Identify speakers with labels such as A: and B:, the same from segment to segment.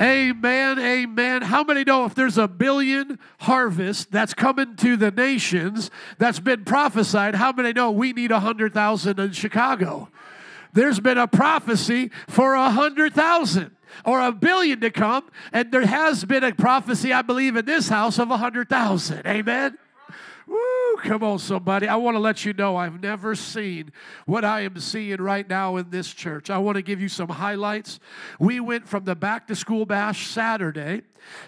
A: Amen, amen. How many know if there's a billion harvest that's coming to the nations that's been prophesied, how many know we need a hundred thousand in Chicago? There's been a prophecy for a hundred thousand or a billion to come, and there has been a prophecy, I believe, in this house of a hundred thousand. Amen. Woo, come on, somebody. I want to let you know I've never seen what I am seeing right now in this church. I want to give you some highlights. We went from the back to school bash Saturday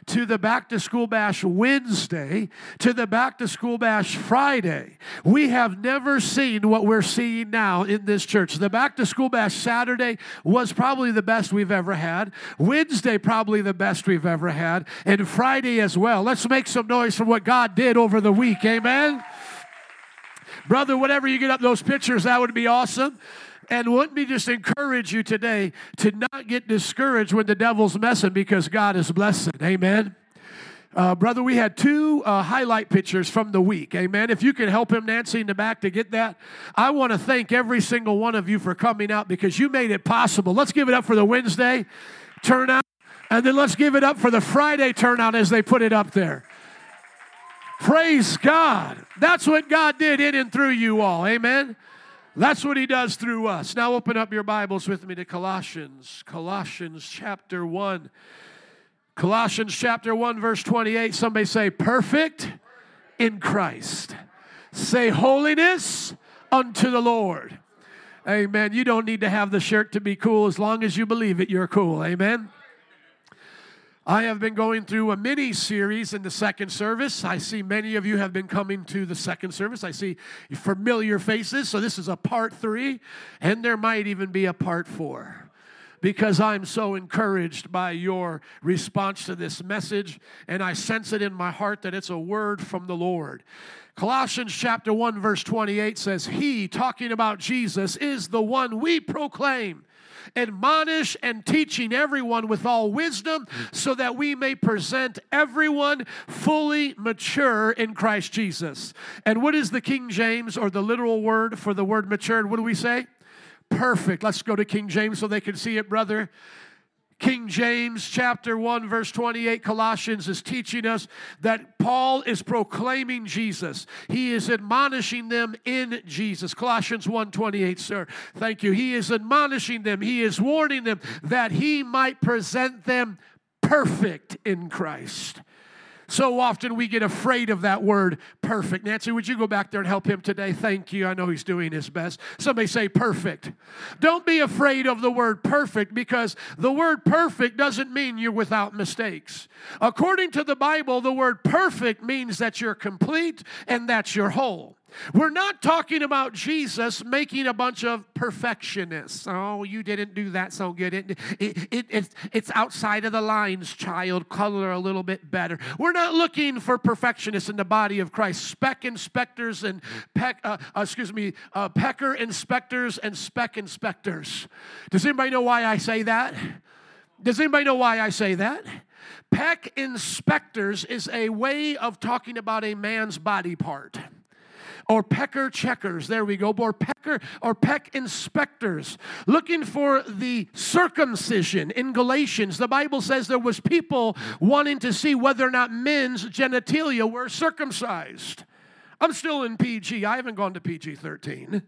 A: to the back to school bash Wednesday to the back to school bash Friday. We have never seen what we're seeing now in this church. The back to school bash Saturday was probably the best we've ever had, Wednesday, probably the best we've ever had, and Friday as well. Let's make some noise for what God did over the week. Amen. Brother, whatever you get up those pictures, that would be awesome. And let me just encourage you today to not get discouraged when the devil's messing because God is blessing. Amen. Uh, brother, we had two uh, highlight pictures from the week. Amen. If you can help him, Nancy, in the back to get that, I want to thank every single one of you for coming out because you made it possible. Let's give it up for the Wednesday turnout, and then let's give it up for the Friday turnout as they put it up there. Praise God. That's what God did in and through you all. Amen. That's what he does through us. Now open up your Bibles with me to Colossians, Colossians chapter 1. Colossians chapter 1, verse 28. Somebody say, perfect in Christ. Say, holiness unto the Lord. Amen. You don't need to have the shirt to be cool. As long as you believe it, you're cool. Amen. I have been going through a mini series in the second service. I see many of you have been coming to the second service. I see familiar faces. So this is a part three, and there might even be a part four because I'm so encouraged by your response to this message, and I sense it in my heart that it's a word from the Lord. Colossians chapter 1, verse 28 says, He, talking about Jesus, is the one we proclaim admonish and teaching everyone with all wisdom, so that we may present everyone fully mature in Christ Jesus. And what is the King James or the literal word for the word mature? What do we say? Perfect. Let's go to King James so they can see it, brother. King James chapter 1 verse 28 Colossians is teaching us that Paul is proclaiming Jesus. He is admonishing them in Jesus. Colossians 1:28 sir. Thank you. He is admonishing them. He is warning them that he might present them perfect in Christ. So often we get afraid of that word perfect. Nancy, would you go back there and help him today? Thank you. I know he's doing his best. Somebody say perfect. Don't be afraid of the word perfect because the word perfect doesn't mean you're without mistakes. According to the Bible, the word perfect means that you're complete and that you're whole. We're not talking about Jesus making a bunch of perfectionists. Oh, you didn't do that so good. It, it, it, it's, it's outside of the lines, child. Color a little bit better. We're not looking for perfectionists in the body of Christ. Speck inspectors and peck, uh, uh, excuse me, uh, pecker inspectors and speck inspectors. Does anybody know why I say that? Does anybody know why I say that? Peck inspectors is a way of talking about a man's body part or pecker checkers. There we go. Or pecker or peck inspectors looking for the circumcision in Galatians. The Bible says there was people wanting to see whether or not men's genitalia were circumcised. I'm still in PG. I haven't gone to PG 13.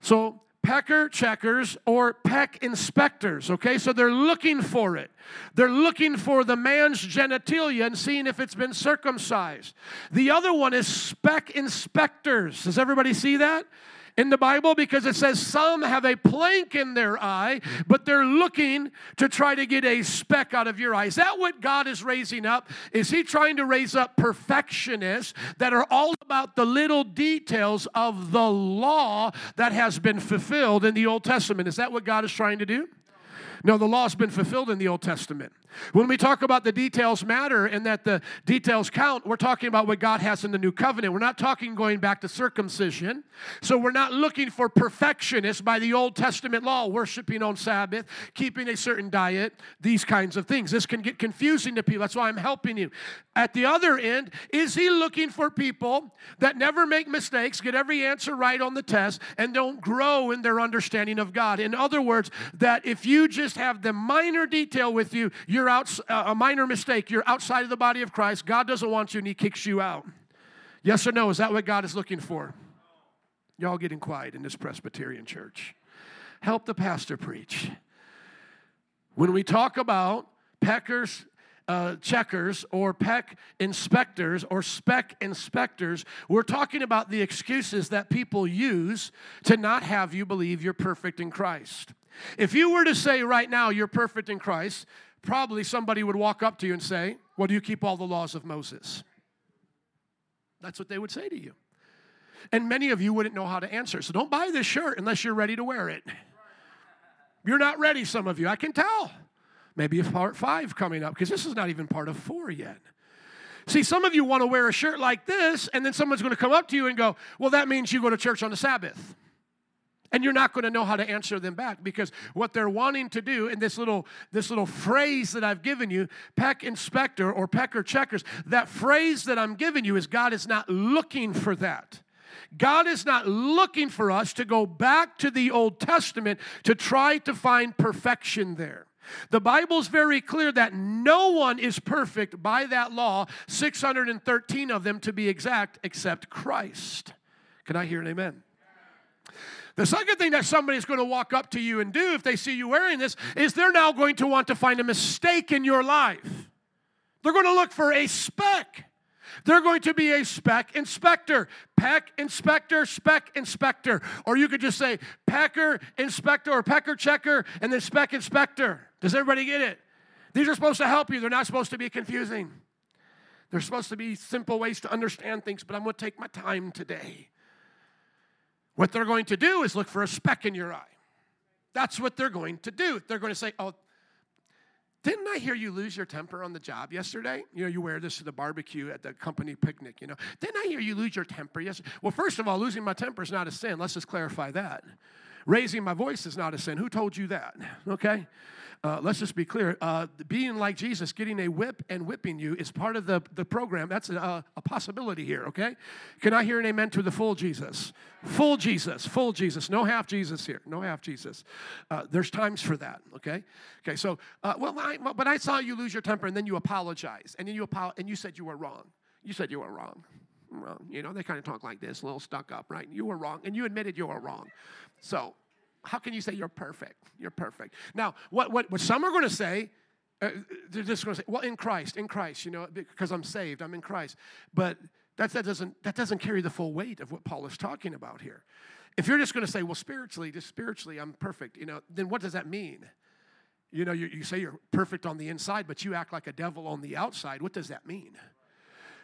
A: So pecker checkers or peck inspectors. Okay, so they're looking for it. They're looking for the man's genitalia and seeing if it's been circumcised. The other one is speck inspectors. Does everybody see that? In the Bible because it says some have a plank in their eye, but they're looking to try to get a speck out of your eye. Is that what God is raising up? Is He trying to raise up perfectionists that are all about the little details of the law that has been fulfilled in the Old Testament? Is that what God is trying to do? No, the law's been fulfilled in the Old Testament. When we talk about the details matter and that the details count, we're talking about what God has in the new covenant. We're not talking going back to circumcision. So we're not looking for perfectionists by the Old Testament law, worshiping on Sabbath, keeping a certain diet, these kinds of things. This can get confusing to people. That's why I'm helping you. At the other end, is he looking for people that never make mistakes, get every answer right on the test, and don't grow in their understanding of God? In other words, that if you just have the minor detail with you, you're out, uh, a minor mistake, you're outside of the body of Christ, God doesn't want you and He kicks you out. Yes or no? Is that what God is looking for? Y'all getting quiet in this Presbyterian church. Help the pastor preach. When we talk about peckers, uh, checkers or peck inspectors or spec inspectors, we're talking about the excuses that people use to not have you believe you're perfect in Christ. If you were to say right now you're perfect in Christ, probably somebody would walk up to you and say, Well, do you keep all the laws of Moses? That's what they would say to you. And many of you wouldn't know how to answer. So don't buy this shirt unless you're ready to wear it. You're not ready, some of you. I can tell. Maybe a part five coming up, because this is not even part of four yet. See, some of you want to wear a shirt like this, and then someone's going to come up to you and go, Well, that means you go to church on the Sabbath. And you're not going to know how to answer them back because what they're wanting to do in this little, this little phrase that I've given you, peck inspector or pecker checkers, that phrase that I'm giving you is God is not looking for that. God is not looking for us to go back to the Old Testament to try to find perfection there. The Bible's very clear that no one is perfect by that law, 613 of them to be exact, except Christ. Can I hear an amen? The second thing that somebody's going to walk up to you and do if they see you wearing this is they're now going to want to find a mistake in your life. They're going to look for a speck. They're going to be a spec inspector, peck inspector, spec inspector. Or you could just say pecker inspector or pecker checker and then spec inspector. Does everybody get it? These are supposed to help you, they're not supposed to be confusing. They're supposed to be simple ways to understand things, but I'm going to take my time today what they're going to do is look for a speck in your eye. That's what they're going to do. They're going to say, Oh, didn't I hear you lose your temper on the job yesterday? You know, you wear this to the barbecue at the company picnic, you know. Didn't I hear you lose your temper yesterday? Well, first of all, losing my temper is not a sin. Let's just clarify that. Raising my voice is not a sin. Who told you that? Okay? Uh, let's just be clear. Uh, being like Jesus, getting a whip and whipping you is part of the, the program. That's a, a possibility here, okay? Can I hear an amen to the full Jesus? Full Jesus, full Jesus. No half Jesus here. No half Jesus. Uh, there's times for that, okay? Okay, so, uh, well, I, but I saw you lose your temper and then you apologize. And then you, apo- and you said you were wrong. You said you were wrong. Wrong. You know, they kind of talk like this, a little stuck up, right? You were wrong, and you admitted you were wrong. So, how can you say you're perfect? You're perfect. Now, what, what, what some are going to say, uh, they're just going to say, well, in Christ, in Christ, you know, because I'm saved, I'm in Christ. But that, that, doesn't, that doesn't carry the full weight of what Paul is talking about here. If you're just going to say, well, spiritually, just spiritually, I'm perfect, you know, then what does that mean? You know, you, you say you're perfect on the inside, but you act like a devil on the outside. What does that mean?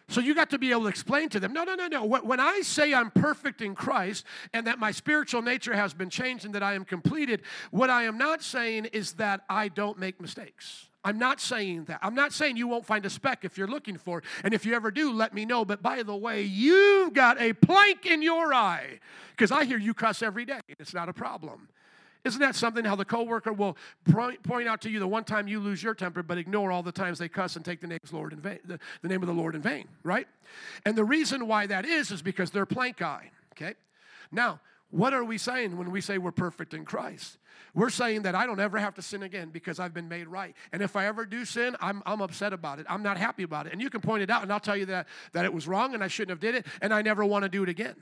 A: So you got to be able to explain to them no, no, no, no. When I say I'm perfect in Christ and that my spiritual nature has been changed and that I am completed, what I am not saying is that I don't make mistakes. I'm not saying that. I'm not saying you won't find a speck if you're looking for it. And if you ever do, let me know. But by the way, you've got a plank in your eye because I hear you cuss every day. It's not a problem. Isn't that something how the coworker will point out to you the one time you lose your temper, but ignore all the times they cuss and take the name of the Lord in vain, the, the name of the Lord in vain, right? And the reason why that is is because they're plank eye. Okay. Now, what are we saying when we say we're perfect in Christ? We're saying that I don't ever have to sin again because I've been made right. And if I ever do sin, I'm, I'm upset about it. I'm not happy about it. And you can point it out, and I'll tell you that, that it was wrong and I shouldn't have did it, and I never want to do it again.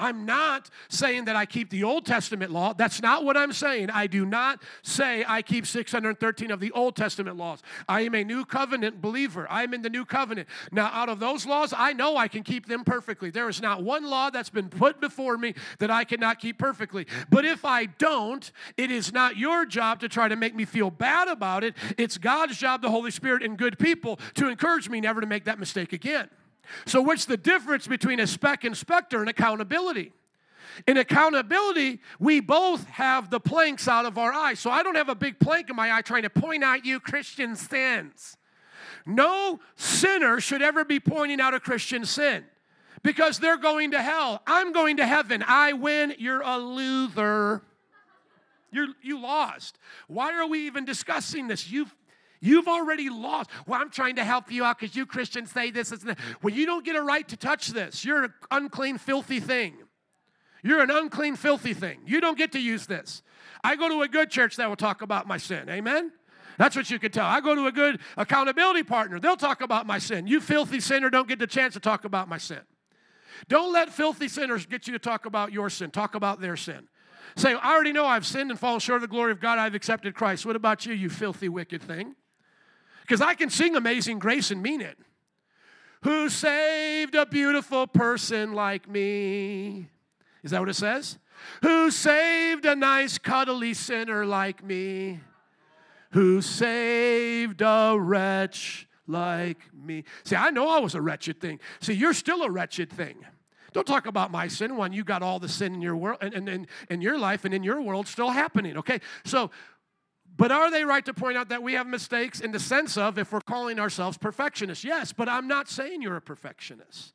A: I'm not saying that I keep the Old Testament law. That's not what I'm saying. I do not say I keep 613 of the Old Testament laws. I am a new covenant believer. I am in the new covenant. Now, out of those laws, I know I can keep them perfectly. There is not one law that's been put before me that I cannot keep perfectly. But if I don't, it is not your job to try to make me feel bad about it. It's God's job, the Holy Spirit, and good people to encourage me never to make that mistake again. So, what's the difference between a spec inspector and accountability? In accountability, we both have the planks out of our eye. So I don't have a big plank in my eye trying to point out you Christian sins. No sinner should ever be pointing out a Christian sin because they're going to hell. I'm going to heaven. I win. You're a loser. You're, you lost. Why are we even discussing this? You've You've already lost. Well, I'm trying to help you out because you Christians say this, that. Well, you don't get a right to touch this. You're an unclean, filthy thing. You're an unclean, filthy thing. You don't get to use this. I go to a good church that will talk about my sin. Amen? That's what you can tell. I go to a good accountability partner. They'll talk about my sin. You filthy sinner don't get the chance to talk about my sin. Don't let filthy sinners get you to talk about your sin. Talk about their sin. Say, I already know I've sinned and fallen short of the glory of God. I've accepted Christ. What about you, you filthy, wicked thing? Because I can sing Amazing Grace and mean it. Who saved a beautiful person like me? Is that what it says? Who saved a nice, cuddly sinner like me? Who saved a wretch like me? See, I know I was a wretched thing. See, you're still a wretched thing. Don't talk about my sin when you got all the sin in your world and, and, and in your life and in your world still happening, okay? So, but are they right to point out that we have mistakes in the sense of if we're calling ourselves perfectionists? Yes, but I'm not saying you're a perfectionist.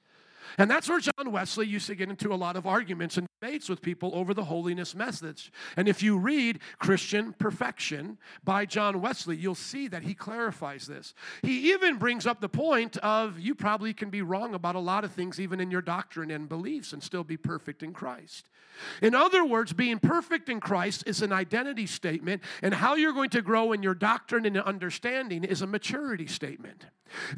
A: And that's where John Wesley used to get into a lot of arguments and debates with people over the holiness message. And if you read Christian Perfection by John Wesley, you'll see that he clarifies this. He even brings up the point of you probably can be wrong about a lot of things, even in your doctrine and beliefs, and still be perfect in Christ. In other words, being perfect in Christ is an identity statement, and how you're going to grow in your doctrine and understanding is a maturity statement.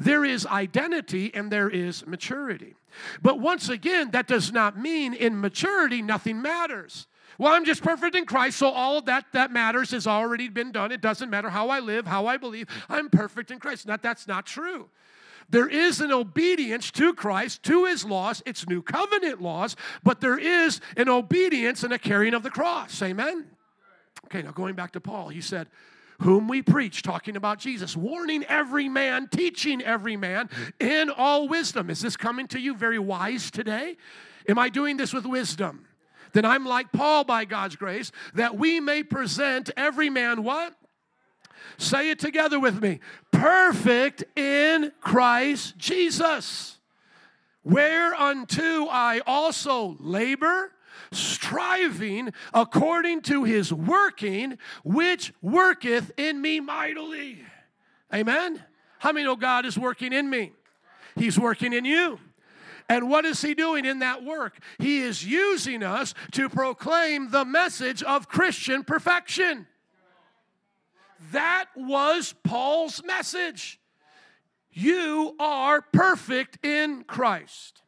A: There is identity and there is maturity. But once again, that does not mean in maturity nothing matters. Well, I'm just perfect in Christ, so all that that matters has already been done. It doesn't matter how I live, how I believe. I'm perfect in Christ. Not that's not true. There is an obedience to Christ, to his laws. It's new covenant laws, but there is an obedience and a carrying of the cross. Amen? Okay, now going back to Paul, he said, whom we preach, talking about Jesus, warning every man, teaching every man in all wisdom. Is this coming to you very wise today? Am I doing this with wisdom? Then I'm like Paul by God's grace, that we may present every man what? Say it together with me. Perfect in Christ Jesus. Whereunto I also labor striving according to his working, which worketh in me mightily. Amen? How many know God is working in me? He's working in you. And what is he doing in that work? He is using us to proclaim the message of Christian perfection. That was Paul's message. You are perfect in Christ.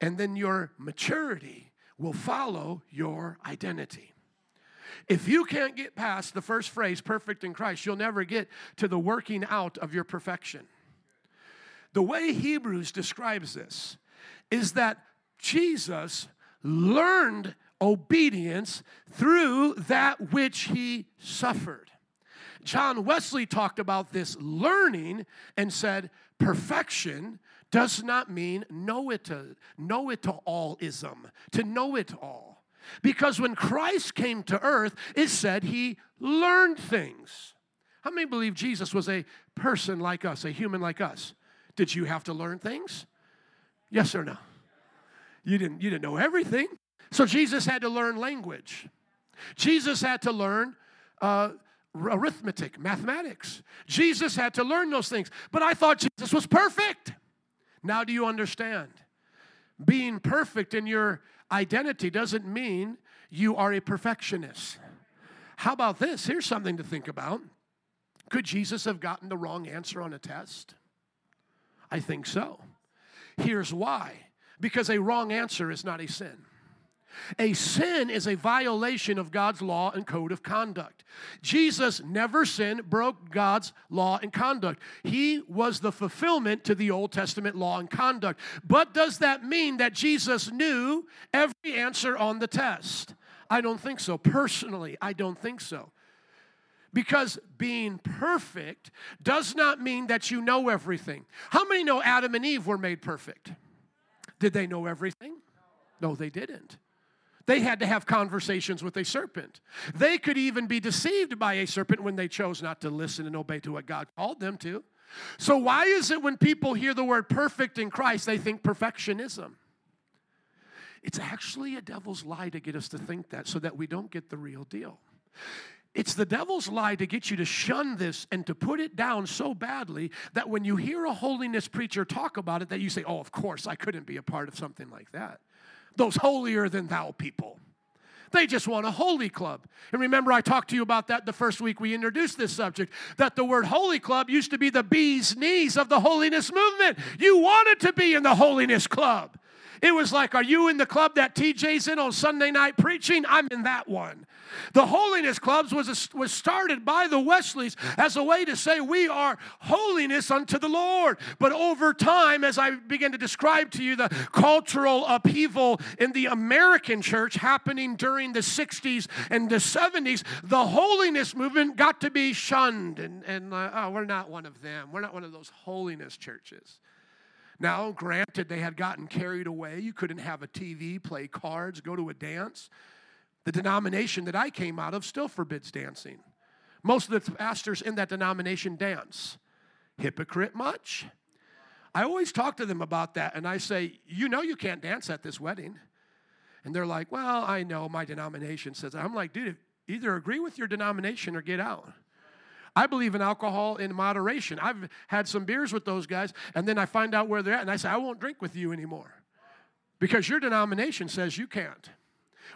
A: And then your maturity will follow your identity. If you can't get past the first phrase, perfect in Christ, you'll never get to the working out of your perfection. The way Hebrews describes this is that Jesus learned obedience through that which he suffered. John Wesley talked about this learning and said, perfection does not mean know it know it allism, to know it all. Because when Christ came to earth, it said he learned things. How many believe Jesus was a person like us, a human like us? Did you have to learn things? Yes or no? You didn't, you didn't know everything. So Jesus had to learn language. Jesus had to learn uh, arithmetic, mathematics. Jesus had to learn those things. But I thought Jesus was perfect. Now, do you understand? Being perfect in your identity doesn't mean you are a perfectionist. How about this? Here's something to think about. Could Jesus have gotten the wrong answer on a test? I think so. Here's why because a wrong answer is not a sin. A sin is a violation of God's law and code of conduct. Jesus never sinned, broke God's law and conduct. He was the fulfillment to the Old Testament law and conduct. But does that mean that Jesus knew every answer on the test? I don't think so. Personally, I don't think so. Because being perfect does not mean that you know everything. How many know Adam and Eve were made perfect? Did they know everything? No, they didn't. They had to have conversations with a serpent. They could even be deceived by a serpent when they chose not to listen and obey to what God called them to. So, why is it when people hear the word perfect in Christ, they think perfectionism? It's actually a devil's lie to get us to think that so that we don't get the real deal. It's the devil's lie to get you to shun this and to put it down so badly that when you hear a holiness preacher talk about it that you say, "Oh, of course, I couldn't be a part of something like that." Those holier than thou people. They just want a holy club. And remember, I talked to you about that the first week we introduced this subject that the word holy club used to be the bee's knees of the holiness movement. You wanted to be in the holiness club. It was like, are you in the club that TJ's in on Sunday night preaching? I'm in that one. The holiness clubs was, a, was started by the Wesleys as a way to say we are holiness unto the Lord. But over time, as I begin to describe to you the cultural upheaval in the American church happening during the 60s and the 70s, the holiness movement got to be shunned. And, and uh, oh, we're not one of them. We're not one of those holiness churches. Now, granted, they had gotten carried away. You couldn't have a TV, play cards, go to a dance. The denomination that I came out of still forbids dancing. Most of the pastors in that denomination dance. Hypocrite much? I always talk to them about that, and I say, You know, you can't dance at this wedding. And they're like, Well, I know my denomination says that. I'm like, Dude, either agree with your denomination or get out. I believe in alcohol in moderation. I've had some beers with those guys, and then I find out where they're at, and I say, I won't drink with you anymore because your denomination says you can't.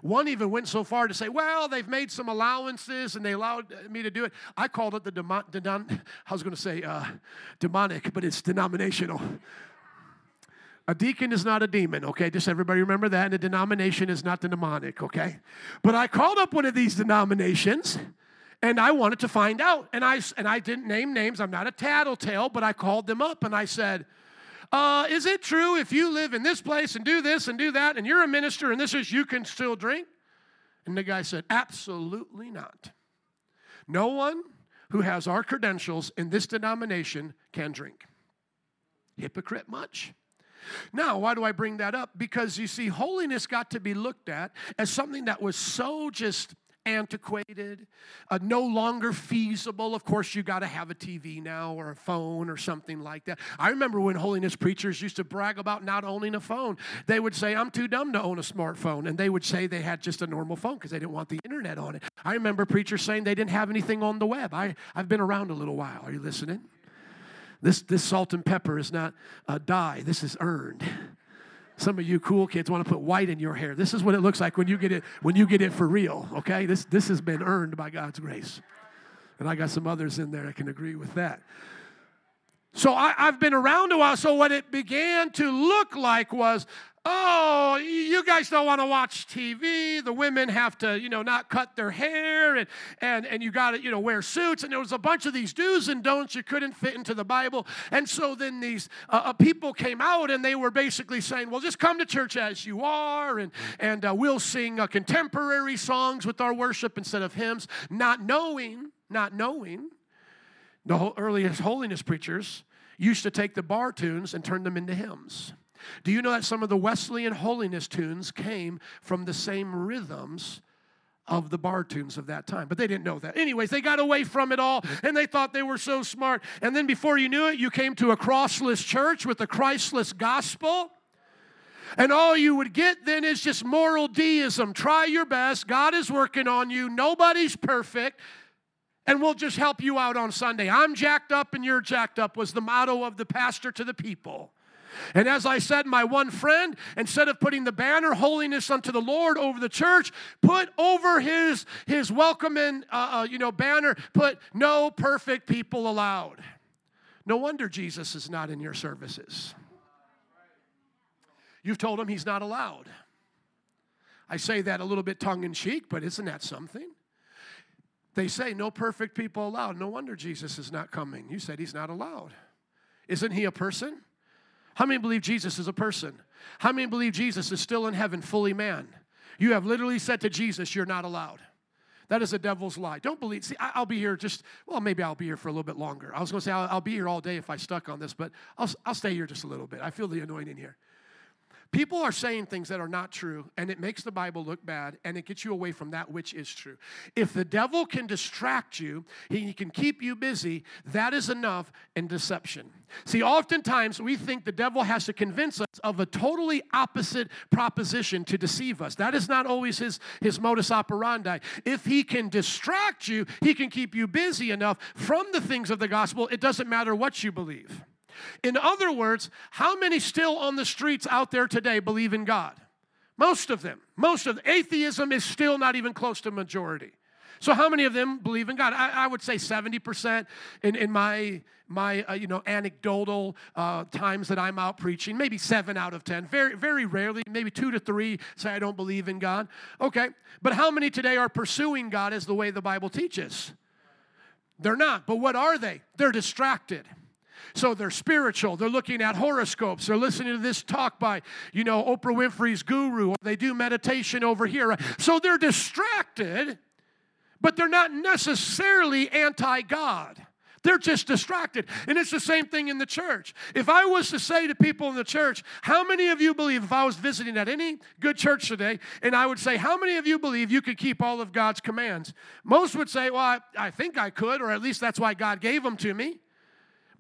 A: One even went so far to say, well, they've made some allowances and they allowed me to do it. I called it the, demon, I was going to say uh, demonic, but it's denominational. A deacon is not a demon, okay? Just everybody remember that. And a denomination is not the demonic, okay? But I called up one of these denominations and I wanted to find out. And I, and I didn't name names. I'm not a tattletale, but I called them up and I said, uh, Is it true if you live in this place and do this and do that and you're a minister and this is you can still drink? And the guy said, Absolutely not. No one who has our credentials in this denomination can drink. Hypocrite much? Now, why do I bring that up? Because you see, holiness got to be looked at as something that was so just antiquated, uh, no longer feasible. Of course, you got to have a TV now or a phone or something like that. I remember when holiness preachers used to brag about not owning a phone. They would say, I'm too dumb to own a smartphone. And they would say they had just a normal phone because they didn't want the internet on it. I remember preachers saying they didn't have anything on the web. I, I've been around a little while. Are you listening? This, this salt and pepper is not a dye, this is earned. Some of you cool kids want to put white in your hair. This is what it looks like when you get it when you get it for real, okay? This this has been earned by God's grace. And I got some others in there that can agree with that. So I, have been around a while. So what it began to look like was oh, you guys don't want to watch TV. The women have to, you know, not cut their hair and and and you got to, you know, wear suits. And there was a bunch of these do's and don'ts you couldn't fit into the Bible. And so then these uh, uh, people came out and they were basically saying, well, just come to church as you are, and and uh, we'll sing uh, contemporary songs with our worship instead of hymns, not knowing, not knowing. The earliest holiness preachers used to take the bar tunes and turn them into hymns. Do you know that some of the Wesleyan holiness tunes came from the same rhythms of the bar tunes of that time? But they didn't know that. Anyways, they got away from it all mm-hmm. and they thought they were so smart. And then before you knew it, you came to a crossless church with a Christless gospel. And all you would get then is just moral deism. Try your best. God is working on you. Nobody's perfect. And we'll just help you out on Sunday. I'm jacked up and you're jacked up was the motto of the pastor to the people. And as I said, my one friend, instead of putting the banner holiness unto the Lord over the church, put over his, his welcoming uh, uh, you know, banner, put no perfect people allowed. No wonder Jesus is not in your services. You've told him he's not allowed. I say that a little bit tongue in cheek, but isn't that something? They say no perfect people allowed. No wonder Jesus is not coming. You said he's not allowed. Isn't he a person? How many believe Jesus is a person? How many believe Jesus is still in heaven, fully man? You have literally said to Jesus, You're not allowed. That is a devil's lie. Don't believe. See, I'll be here just, well, maybe I'll be here for a little bit longer. I was going to say I'll, I'll, be here all day if I stuck on this, but I'll, I'll stay here just a little bit. I feel the anointing here. People are saying things that are not true, and it makes the Bible look bad, and it gets you away from that which is true. If the devil can distract you, he can keep you busy, that is enough in deception. See, oftentimes we think the devil has to convince us of a totally opposite proposition to deceive us. That is not always his, his modus operandi. If he can distract you, he can keep you busy enough from the things of the gospel, it doesn't matter what you believe. In other words, how many still on the streets out there today believe in God? Most of them. Most of them. Atheism is still not even close to majority. So how many of them believe in God? I, I would say 70% in, in my, my uh, you know, anecdotal uh, times that I'm out preaching, maybe seven out of 10. Very, very rarely, maybe two to three say I don't believe in God. Okay, but how many today are pursuing God as the way the Bible teaches? They're not. But what are they? They're distracted. So they're spiritual. They're looking at horoscopes. They're listening to this talk by, you know, Oprah Winfrey's guru, they do meditation over here. So they're distracted, but they're not necessarily anti God. They're just distracted. And it's the same thing in the church. If I was to say to people in the church, how many of you believe, if I was visiting at any good church today, and I would say, how many of you believe you could keep all of God's commands? Most would say, well, I, I think I could, or at least that's why God gave them to me.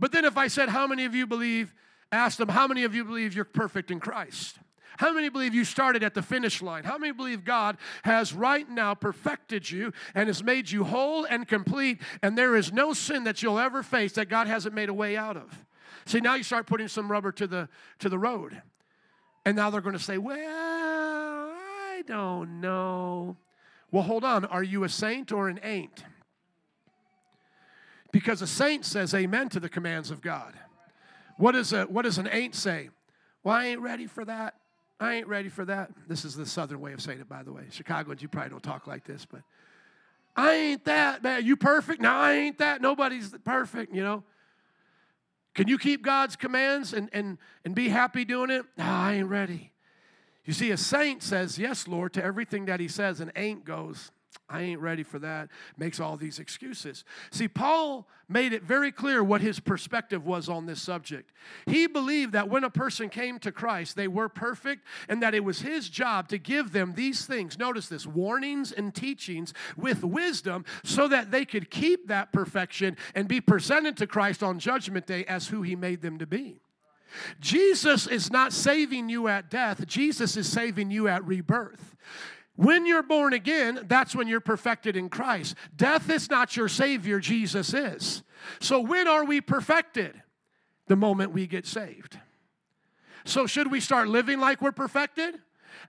A: But then if I said, How many of you believe, ask them, How many of you believe you're perfect in Christ? How many believe you started at the finish line? How many believe God has right now perfected you and has made you whole and complete, and there is no sin that you'll ever face that God hasn't made a way out of? See, now you start putting some rubber to the to the road. And now they're going to say, Well, I don't know. Well, hold on. Are you a saint or an ain't? Because a saint says amen to the commands of God. What, is a, what does an ain't say? Well, I ain't ready for that. I ain't ready for that. This is the southern way of saying it, by the way. Chicagoans, you probably don't talk like this, but I ain't that, man. You perfect? No, I ain't that. Nobody's perfect, you know. Can you keep God's commands and, and, and be happy doing it? No, I ain't ready. You see, a saint says, Yes, Lord, to everything that he says, and ain't goes, I ain't ready for that. Makes all these excuses. See, Paul made it very clear what his perspective was on this subject. He believed that when a person came to Christ, they were perfect and that it was his job to give them these things. Notice this warnings and teachings with wisdom so that they could keep that perfection and be presented to Christ on Judgment Day as who he made them to be. Jesus is not saving you at death, Jesus is saving you at rebirth. When you're born again, that's when you're perfected in Christ. Death is not your Savior, Jesus is. So when are we perfected? The moment we get saved. So should we start living like we're perfected?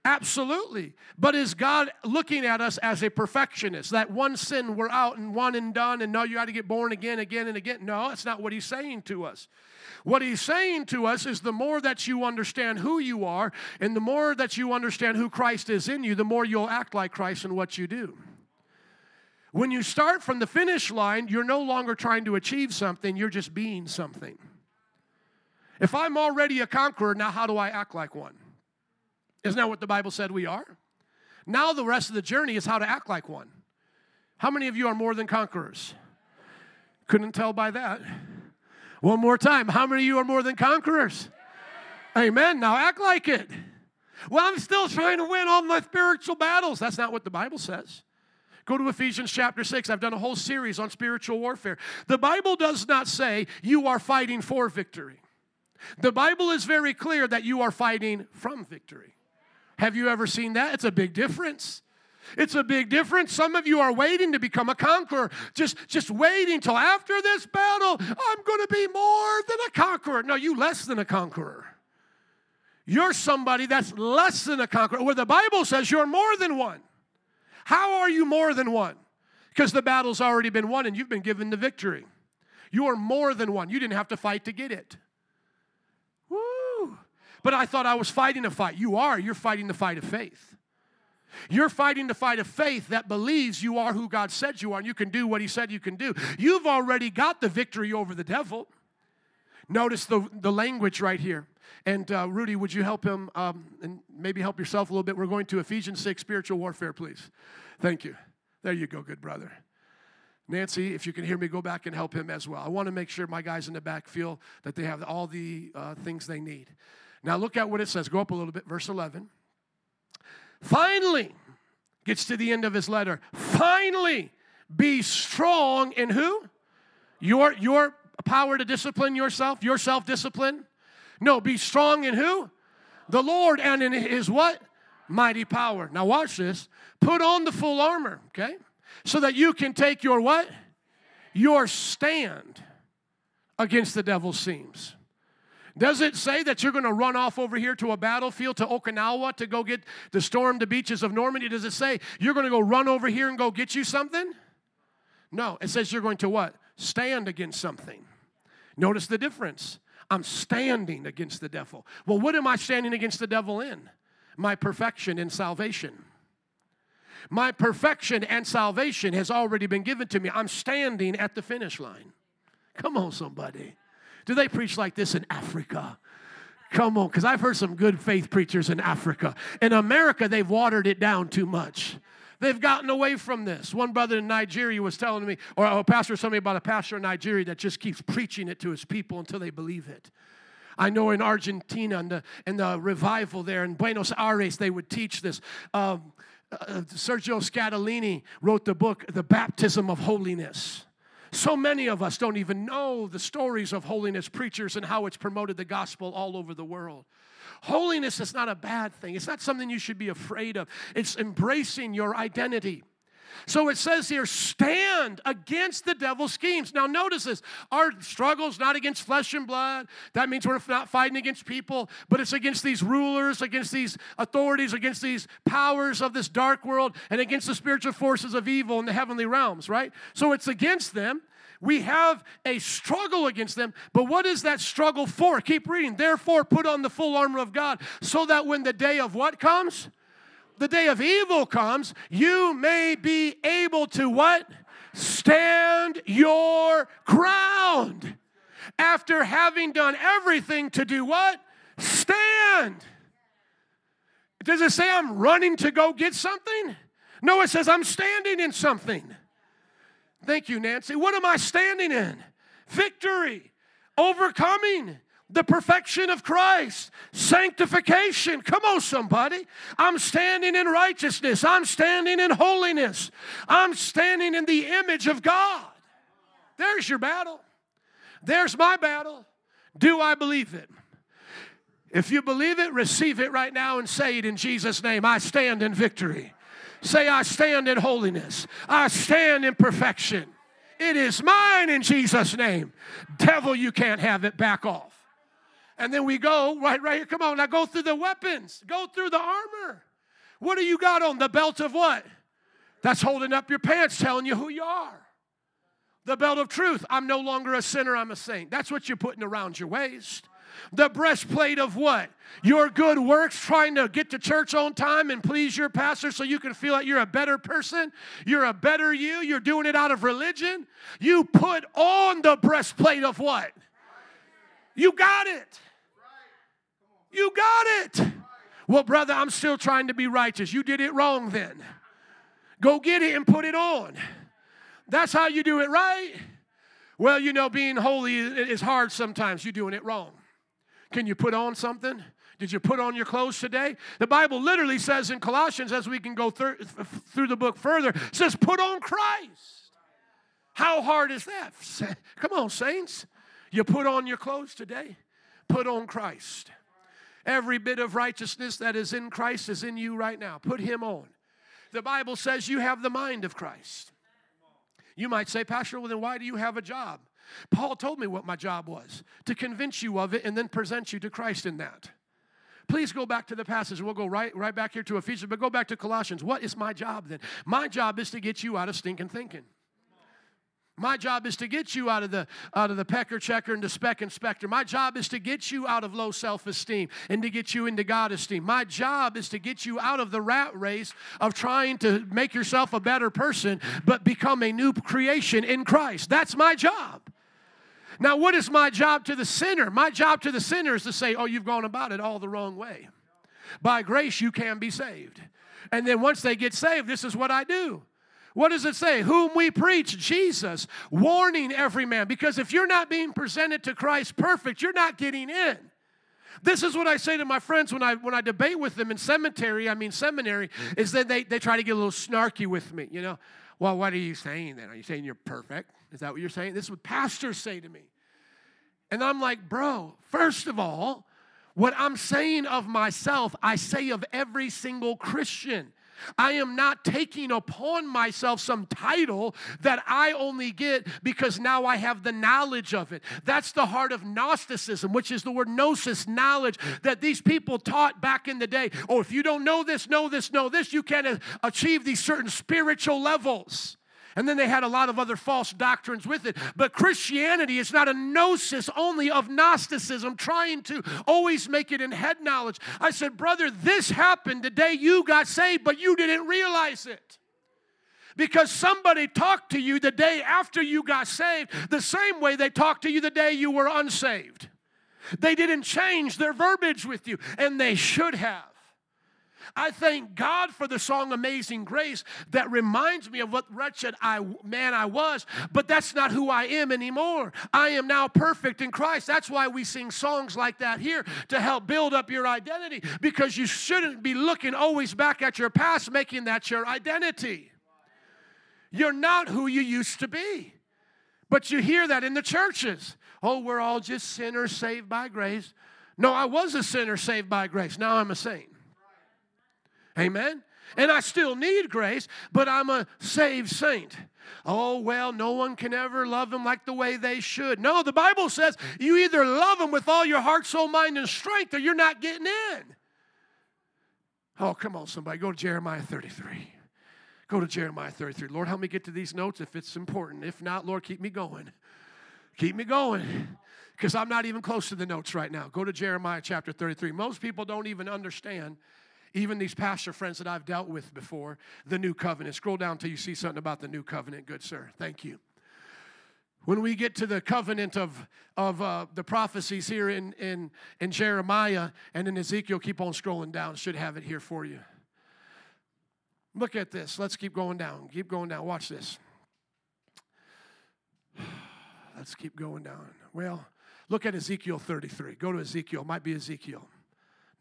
A: Absolutely. But is God looking at us as a perfectionist? That one sin we're out and one and done, and no, you got to get born again, again, and again. No, that's not what He's saying to us. What he's saying to us is the more that you understand who you are and the more that you understand who Christ is in you, the more you'll act like Christ in what you do. When you start from the finish line, you're no longer trying to achieve something, you're just being something. If I'm already a conqueror, now how do I act like one? Isn't that what the Bible said we are? Now the rest of the journey is how to act like one. How many of you are more than conquerors? Couldn't tell by that. One more time. How many of you are more than conquerors? Amen. Now act like it. Well, I'm still trying to win all my spiritual battles. That's not what the Bible says. Go to Ephesians chapter 6. I've done a whole series on spiritual warfare. The Bible does not say you are fighting for victory. The Bible is very clear that you are fighting from victory. Have you ever seen that? It's a big difference. It's a big difference. Some of you are waiting to become a conqueror, just, just waiting till after this battle, I'm going to be more than a conqueror. No, you less than a conqueror. You're somebody that's less than a conqueror, where the Bible says you're more than one. How are you more than one? Because the battle's already been won and you've been given the victory. You are more than one. You didn't have to fight to get it. But I thought I was fighting a fight. You are. You're fighting the fight of faith. You're fighting the fight of faith that believes you are who God said you are and you can do what He said you can do. You've already got the victory over the devil. Notice the, the language right here. And uh, Rudy, would you help him um, and maybe help yourself a little bit? We're going to Ephesians 6, spiritual warfare, please. Thank you. There you go, good brother. Nancy, if you can hear me, go back and help him as well. I want to make sure my guys in the back feel that they have all the uh, things they need. Now look at what it says. Go up a little bit, verse 11. Finally, gets to the end of his letter. Finally, be strong in who? Your, your power to discipline yourself, your self discipline. No, be strong in who? The Lord and in his what? Mighty power. Now watch this. Put on the full armor, okay? So that you can take your what? Your stand against the devil's schemes. Does it say that you're going to run off over here to a battlefield to Okinawa to go get to storm the beaches of Normandy? Does it say you're going to go run over here and go get you something? No, it says you're going to what? Stand against something. Notice the difference. I'm standing against the devil. Well, what am I standing against the devil in? My perfection in salvation. My perfection and salvation has already been given to me. I'm standing at the finish line. Come on, somebody. Do they preach like this in Africa? Come on, because I've heard some good faith preachers in Africa. In America, they've watered it down too much. They've gotten away from this. One brother in Nigeria was telling me, or a pastor told me about a pastor in Nigeria that just keeps preaching it to his people until they believe it. I know in Argentina, in the, in the revival there in Buenos Aires, they would teach this. Um, uh, Sergio Scataglini wrote the book, The Baptism of Holiness. So many of us don't even know the stories of holiness preachers and how it's promoted the gospel all over the world. Holiness is not a bad thing, it's not something you should be afraid of. It's embracing your identity. So it says here, stand against the devil's schemes. Now, notice this our struggle's not against flesh and blood. That means we're not fighting against people, but it's against these rulers, against these authorities, against these powers of this dark world, and against the spiritual forces of evil in the heavenly realms, right? So it's against them. We have a struggle against them, but what is that struggle for? Keep reading. Therefore, put on the full armor of God so that when the day of what comes? The day of evil comes, you may be able to what? Stand your ground. After having done everything to do what? Stand. Does it say I'm running to go get something? No, it says I'm standing in something. Thank you, Nancy. What am I standing in? Victory, overcoming, the perfection of Christ, sanctification. Come on, somebody. I'm standing in righteousness, I'm standing in holiness, I'm standing in the image of God. There's your battle. There's my battle. Do I believe it? If you believe it, receive it right now and say it in Jesus' name. I stand in victory. Say, I stand in holiness. I stand in perfection. It is mine in Jesus' name. Devil, you can't have it. Back off. And then we go right, right here. Come on, now go through the weapons. Go through the armor. What do you got on the belt of what? That's holding up your pants, telling you who you are. The belt of truth. I'm no longer a sinner. I'm a saint. That's what you're putting around your waist. The breastplate of what? Your good works, trying to get to church on time and please your pastor so you can feel like you're a better person. You're a better you. You're doing it out of religion. You put on the breastplate of what? You got it. You got it. Well, brother, I'm still trying to be righteous. You did it wrong then. Go get it and put it on. That's how you do it right. Well, you know, being holy is hard sometimes. You're doing it wrong. Can you put on something? Did you put on your clothes today? The Bible literally says in Colossians, as we can go through, through the book further, says, put on Christ. How hard is that? Come on, saints. You put on your clothes today, put on Christ. Every bit of righteousness that is in Christ is in you right now. Put him on. The Bible says you have the mind of Christ. You might say, Pastor, well, then why do you have a job? Paul told me what my job was to convince you of it and then present you to Christ in that. Please go back to the passage. We'll go right, right back here to Ephesians, but go back to Colossians. What is my job then? My job is to get you out of stinking thinking. My job is to get you out of the out of the pecker checker and the speck inspector. My job is to get you out of low self-esteem and to get you into God esteem. My job is to get you out of the rat race of trying to make yourself a better person, but become a new creation in Christ. That's my job. Now, what is my job to the sinner? My job to the sinner is to say, Oh, you've gone about it all the wrong way. By grace, you can be saved. And then once they get saved, this is what I do. What does it say? Whom we preach, Jesus, warning every man. Because if you're not being presented to Christ perfect, you're not getting in. This is what I say to my friends when I when I debate with them in cemetery, I mean seminary, is that they, they try to get a little snarky with me, you know. Well, what are you saying then? Are you saying you're perfect? Is that what you're saying? This is what pastors say to me. And I'm like, bro, first of all, what I'm saying of myself, I say of every single Christian. I am not taking upon myself some title that I only get because now I have the knowledge of it. That's the heart of Gnosticism, which is the word gnosis, knowledge, that these people taught back in the day. Oh, if you don't know this, know this, know this, you can't achieve these certain spiritual levels. And then they had a lot of other false doctrines with it. But Christianity is not a gnosis only of Gnosticism, trying to always make it in head knowledge. I said, Brother, this happened the day you got saved, but you didn't realize it. Because somebody talked to you the day after you got saved, the same way they talked to you the day you were unsaved. They didn't change their verbiage with you, and they should have. I thank God for the song Amazing Grace that reminds me of what wretched I, man I was, but that's not who I am anymore. I am now perfect in Christ. That's why we sing songs like that here to help build up your identity because you shouldn't be looking always back at your past, making that your identity. You're not who you used to be. But you hear that in the churches. Oh, we're all just sinners saved by grace. No, I was a sinner saved by grace. Now I'm a saint. Amen? And I still need grace, but I'm a saved saint. Oh, well, no one can ever love them like the way they should. No, the Bible says you either love them with all your heart, soul, mind, and strength, or you're not getting in. Oh, come on, somebody. Go to Jeremiah 33. Go to Jeremiah 33. Lord, help me get to these notes if it's important. If not, Lord, keep me going. Keep me going because I'm not even close to the notes right now. Go to Jeremiah chapter 33. Most people don't even understand even these pastor friends that I've dealt with before, the new covenant. Scroll down until you see something about the new covenant, good sir. Thank you. When we get to the covenant of, of uh, the prophecies here in, in, in Jeremiah and in Ezekiel, keep on scrolling down. Should have it here for you. Look at this. Let's keep going down. Keep going down. Watch this. Let's keep going down. Well, look at Ezekiel 33. Go to Ezekiel. It might be Ezekiel.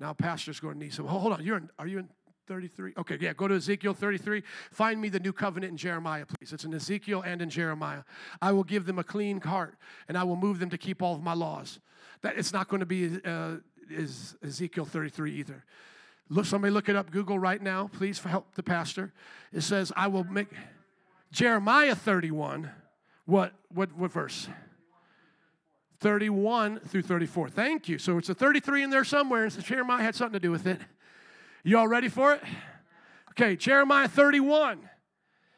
A: Now, pastor's going to need some. Hold on, you're in, are you in 33? Okay, yeah, go to Ezekiel 33. Find me the new covenant in Jeremiah, please. It's in Ezekiel and in Jeremiah. I will give them a clean heart, and I will move them to keep all of my laws. That it's not going to be uh, is Ezekiel 33 either. Look, somebody look it up. Google right now, please, for help the pastor. It says, "I will make." Jeremiah 31. What what what verse? 31 through 34. Thank you. So it's a 33 in there somewhere, and so Jeremiah had something to do with it. You all ready for it? Okay, Jeremiah 31,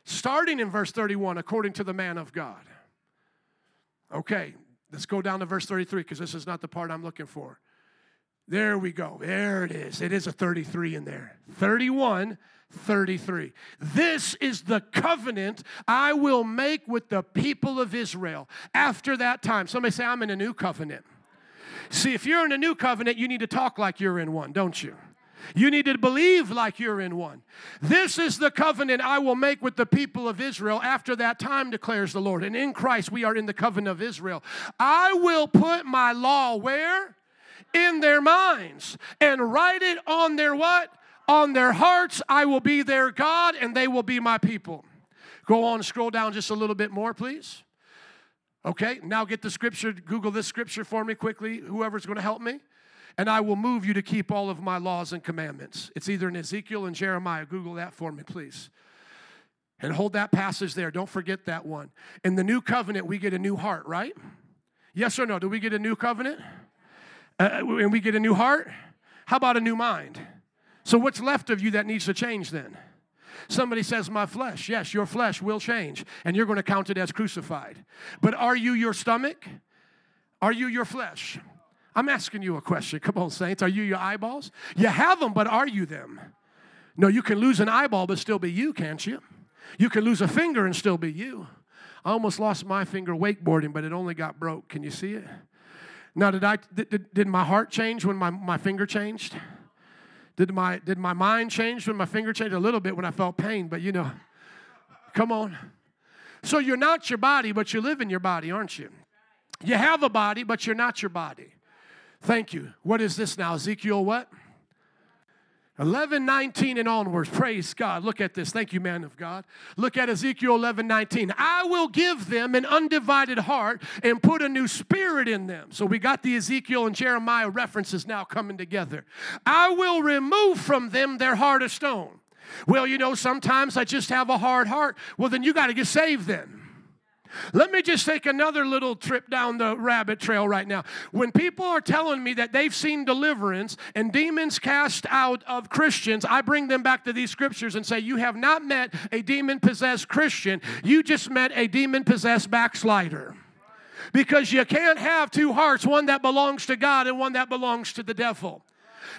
A: starting in verse 31, according to the man of God. Okay, let's go down to verse 33 because this is not the part I'm looking for. There we go. There it is. It is a 33 in there. 31 33. This is the covenant I will make with the people of Israel after that time. Somebody say, I'm in a new covenant. See, if you're in a new covenant, you need to talk like you're in one, don't you? You need to believe like you're in one. This is the covenant I will make with the people of Israel after that time, declares the Lord. And in Christ, we are in the covenant of Israel. I will put my law where? In their minds and write it on their what? On their hearts. I will be their God and they will be my people. Go on, scroll down just a little bit more, please. Okay, now get the scripture. Google this scripture for me quickly, whoever's going to help me. And I will move you to keep all of my laws and commandments. It's either in Ezekiel and Jeremiah. Google that for me, please. And hold that passage there. Don't forget that one. In the new covenant, we get a new heart, right? Yes or no? Do we get a new covenant? Uh, and we get a new heart? How about a new mind? So, what's left of you that needs to change then? Somebody says, My flesh. Yes, your flesh will change, and you're going to count it as crucified. But are you your stomach? Are you your flesh? I'm asking you a question. Come on, saints. Are you your eyeballs? You have them, but are you them? No, you can lose an eyeball, but still be you, can't you? You can lose a finger and still be you. I almost lost my finger wakeboarding, but it only got broke. Can you see it? Now, did, I, did, did my heart change when my, my finger changed? Did my, did my mind change when my finger changed? A little bit when I felt pain, but you know, come on. So you're not your body, but you live in your body, aren't you? You have a body, but you're not your body. Thank you. What is this now? Ezekiel what? 11, 19 and onwards. Praise God. Look at this. Thank you, man of God. Look at Ezekiel 11, 19. I will give them an undivided heart and put a new spirit in them. So we got the Ezekiel and Jeremiah references now coming together. I will remove from them their heart of stone. Well, you know, sometimes I just have a hard heart. Well, then you got to get saved then. Let me just take another little trip down the rabbit trail right now. When people are telling me that they've seen deliverance and demons cast out of Christians, I bring them back to these scriptures and say, You have not met a demon possessed Christian, you just met a demon possessed backslider. Because you can't have two hearts, one that belongs to God and one that belongs to the devil.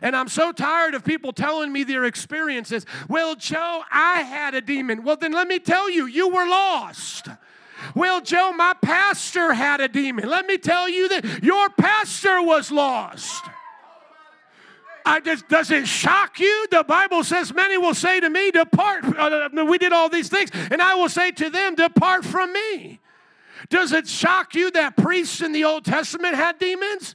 A: And I'm so tired of people telling me their experiences. Well, Joe, I had a demon. Well, then let me tell you, you were lost. Well, Joe, my pastor had a demon. Let me tell you that your pastor was lost. I just, does it shock you? The Bible says, Many will say to me, Depart. Uh, we did all these things. And I will say to them, Depart from me. Does it shock you that priests in the Old Testament had demons?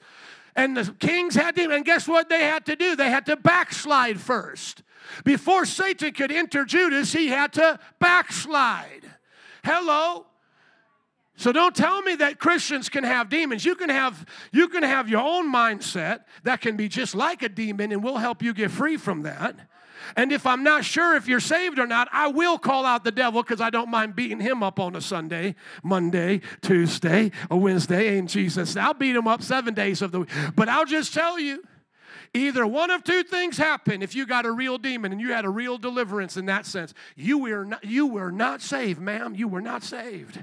A: And the kings had demons? And guess what they had to do? They had to backslide first. Before Satan could enter Judas, he had to backslide. Hello? So don't tell me that Christians can have demons. You can have you can have your own mindset that can be just like a demon and we'll help you get free from that. And if I'm not sure if you're saved or not, I will call out the devil because I don't mind beating him up on a Sunday, Monday, Tuesday, a Wednesday, and Jesus. I'll beat him up seven days of the week. But I'll just tell you, either one of two things happen if you got a real demon and you had a real deliverance in that sense. You were not, you were not saved, ma'am. You were not saved.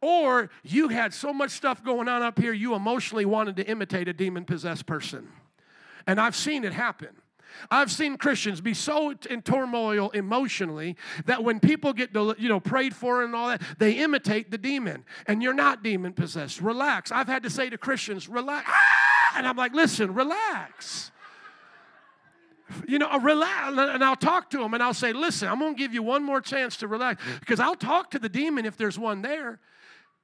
A: Or you had so much stuff going on up here, you emotionally wanted to imitate a demon possessed person. And I've seen it happen. I've seen Christians be so in turmoil emotionally that when people get you know prayed for and all that, they imitate the demon. And you're not demon possessed. Relax. I've had to say to Christians, relax. Ah! And I'm like, listen, relax. You know, relax, and I'll talk to them and I'll say, listen, I'm going to give you one more chance to relax because I'll talk to the demon if there's one there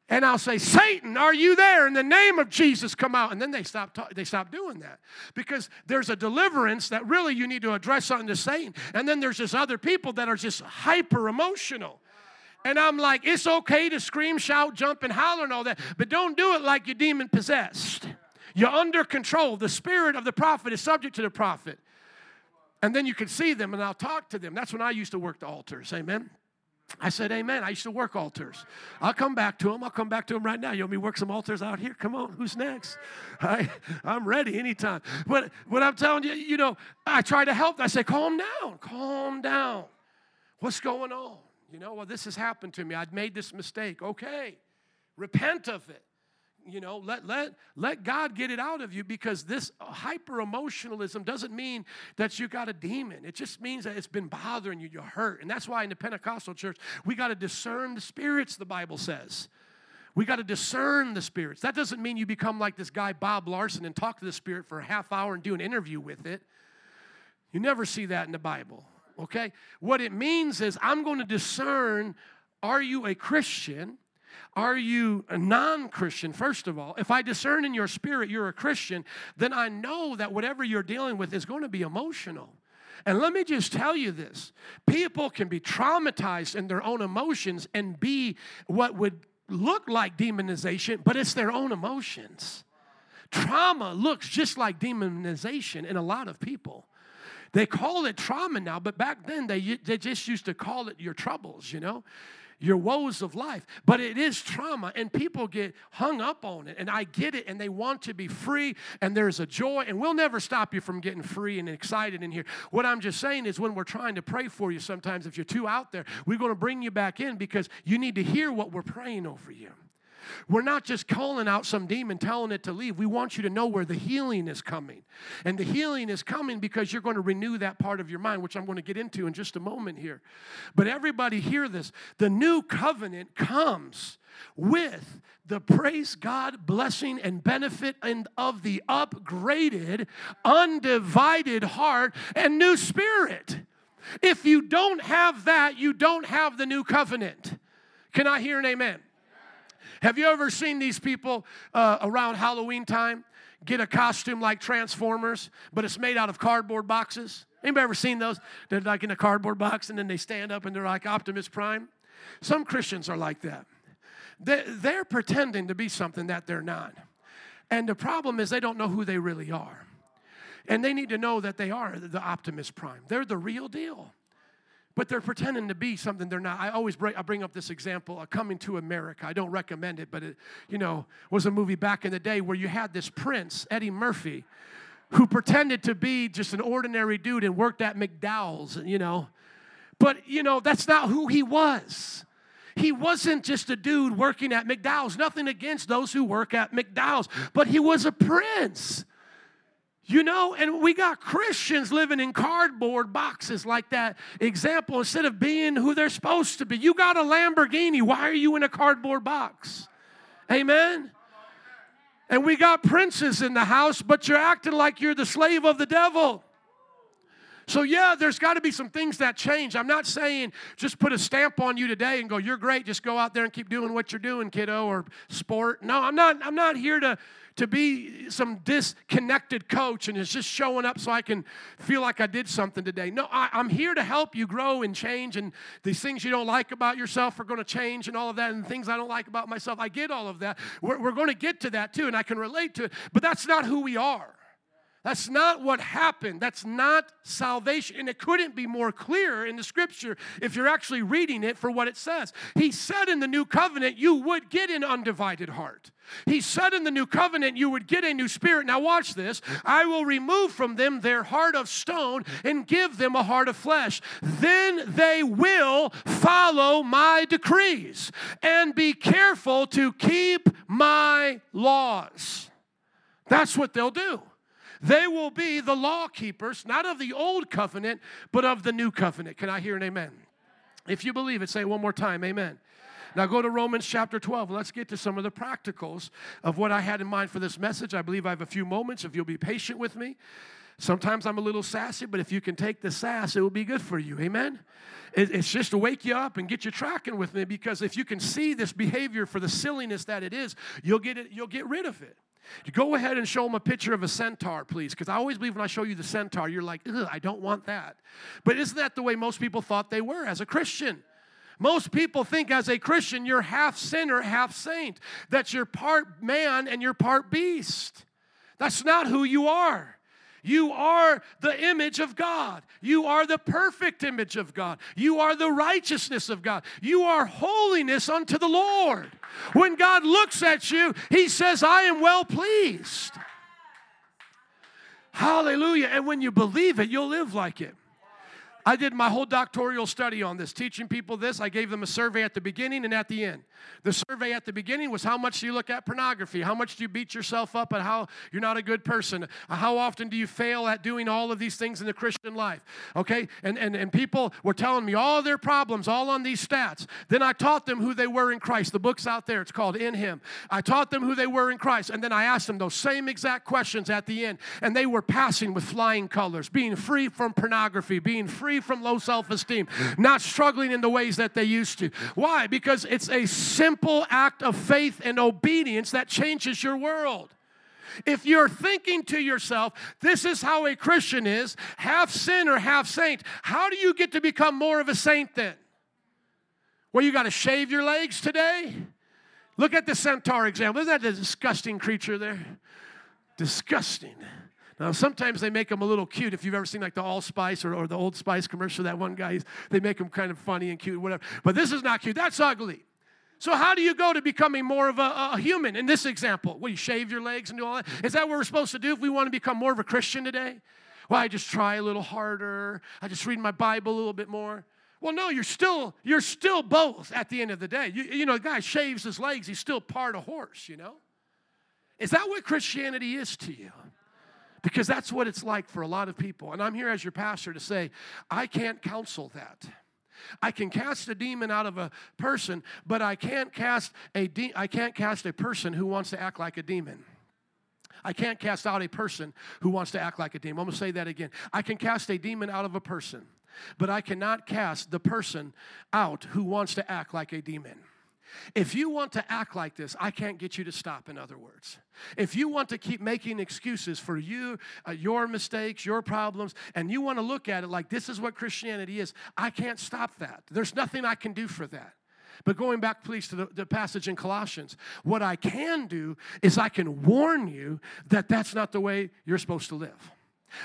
A: and I'll say, Satan, are you there? In the name of Jesus, come out. And then they stop, they stop doing that because there's a deliverance that really you need to address something to Satan. And then there's just other people that are just hyper emotional. And I'm like, it's okay to scream, shout, jump, and holler and all that, but don't do it like you're demon possessed. You're under control. The spirit of the prophet is subject to the prophet. And then you can see them and I'll talk to them. That's when I used to work the altars. Amen. I said, Amen. I used to work altars. I'll come back to them. I'll come back to them right now. You want me to work some altars out here? Come on. Who's next? I, I'm ready anytime. But what I'm telling you, you know, I try to help. I say, calm down. Calm down. What's going on? You know, well, this has happened to me. I'd made this mistake. Okay. Repent of it you know let let let god get it out of you because this hyper emotionalism doesn't mean that you got a demon. It just means that it's been bothering you you're hurt. And that's why in the pentecostal church we got to discern the spirits the bible says. We got to discern the spirits. That doesn't mean you become like this guy bob larson and talk to the spirit for a half hour and do an interview with it. You never see that in the bible okay? What it means is i'm going to discern are you a christian are you a non Christian, first of all? If I discern in your spirit you're a Christian, then I know that whatever you're dealing with is going to be emotional. And let me just tell you this people can be traumatized in their own emotions and be what would look like demonization, but it's their own emotions. Trauma looks just like demonization in a lot of people. They call it trauma now, but back then they, they just used to call it your troubles, you know? Your woes of life. But it is trauma, and people get hung up on it. And I get it, and they want to be free, and there's a joy, and we'll never stop you from getting free and excited in here. What I'm just saying is, when we're trying to pray for you, sometimes if you're too out there, we're going to bring you back in because you need to hear what we're praying over you. We're not just calling out some demon, telling it to leave. We want you to know where the healing is coming. And the healing is coming because you're going to renew that part of your mind, which I'm going to get into in just a moment here. But everybody hear this. The new covenant comes with the praise God blessing and benefit and of the upgraded, undivided heart and new spirit. If you don't have that, you don't have the new covenant. Can I hear an amen? Have you ever seen these people uh, around Halloween time get a costume like Transformers, but it's made out of cardboard boxes? Anybody ever seen those? They're like in a cardboard box and then they stand up and they're like Optimus Prime. Some Christians are like that. They're pretending to be something that they're not. And the problem is they don't know who they really are. And they need to know that they are the Optimus Prime. They're the real deal. But they're pretending to be something they're not. I always bring, I bring up this example, uh, Coming to America. I don't recommend it, but it, you know, was a movie back in the day where you had this prince, Eddie Murphy, who pretended to be just an ordinary dude and worked at McDowell's, you know. But, you know, that's not who he was. He wasn't just a dude working at McDowell's. Nothing against those who work at McDowell's, but he was a prince. You know, and we got Christians living in cardboard boxes like that example instead of being who they're supposed to be. You got a Lamborghini. Why are you in a cardboard box? Amen? And we got princes in the house, but you're acting like you're the slave of the devil. So, yeah, there's got to be some things that change. I'm not saying just put a stamp on you today and go, you're great, just go out there and keep doing what you're doing, kiddo, or sport. No, I'm not, I'm not here to, to be some disconnected coach and it's just showing up so I can feel like I did something today. No, I, I'm here to help you grow and change, and these things you don't like about yourself are going to change, and all of that, and things I don't like about myself. I get all of that. We're, we're going to get to that too, and I can relate to it, but that's not who we are. That's not what happened. That's not salvation. And it couldn't be more clear in the scripture if you're actually reading it for what it says. He said in the new covenant, you would get an undivided heart. He said in the new covenant, you would get a new spirit. Now, watch this. I will remove from them their heart of stone and give them a heart of flesh. Then they will follow my decrees and be careful to keep my laws. That's what they'll do. They will be the law keepers, not of the old covenant, but of the new covenant. Can I hear an amen? If you believe it, say it one more time, amen. Now go to Romans chapter 12. Let's get to some of the practicals of what I had in mind for this message. I believe I have a few moments if you'll be patient with me. Sometimes I'm a little sassy, but if you can take the sass, it will be good for you. Amen? It's just to wake you up and get you tracking with me because if you can see this behavior for the silliness that it is, you'll get it, you'll get rid of it. Go ahead and show them a picture of a centaur, please, because I always believe when I show you the centaur, you're like, I don't want that. But isn't that the way most people thought they were as a Christian? Most people think as a Christian, you're half sinner, half saint, that you're part man and you're part beast. That's not who you are. You are the image of God. You are the perfect image of God. You are the righteousness of God. You are holiness unto the Lord. When God looks at you, He says, I am well pleased. Hallelujah. And when you believe it, you'll live like it. I did my whole doctoral study on this, teaching people this. I gave them a survey at the beginning and at the end. The survey at the beginning was how much do you look at pornography? How much do you beat yourself up at how you're not a good person? Uh, how often do you fail at doing all of these things in the Christian life? Okay? And, and, and people were telling me all their problems, all on these stats. Then I taught them who they were in Christ. The book's out there, it's called In Him. I taught them who they were in Christ. And then I asked them those same exact questions at the end. And they were passing with flying colors, being free from pornography, being free free from low self esteem, not struggling in the ways that they used to. Why? Because it's a simple act of faith and obedience that changes your world. If you're thinking to yourself, this is how a Christian is, half sinner, half saint, how do you get to become more of a saint then? Well, you got to shave your legs today? Look at the centaur example. Isn't that a disgusting creature there? Disgusting. Now, sometimes they make them a little cute. If you've ever seen like the Allspice or, or the Old Spice commercial, that one guy, they make them kind of funny and cute, whatever. But this is not cute. That's ugly. So, how do you go to becoming more of a, a human in this example? Well, you shave your legs and do all that. Is that what we're supposed to do if we want to become more of a Christian today? Well, I just try a little harder. I just read my Bible a little bit more. Well, no, you're still you're still both at the end of the day. You, you know, the guy shaves his legs, he's still part of horse, you know? Is that what Christianity is to you? Because that's what it's like for a lot of people. And I'm here as your pastor to say, I can't counsel that. I can cast a demon out of a person, but I can't cast a de- I can't cast a person who wants to act like a demon. I can't cast out a person who wants to act like a demon. I'm going to say that again. I can cast a demon out of a person, but I cannot cast the person out who wants to act like a demon. If you want to act like this, I can't get you to stop, in other words. If you want to keep making excuses for you, uh, your mistakes, your problems, and you want to look at it like this is what Christianity is, I can't stop that. There's nothing I can do for that. But going back, please, to the, the, passage in Colossians, what I can do is I can warn you that that's not the way you're supposed to live.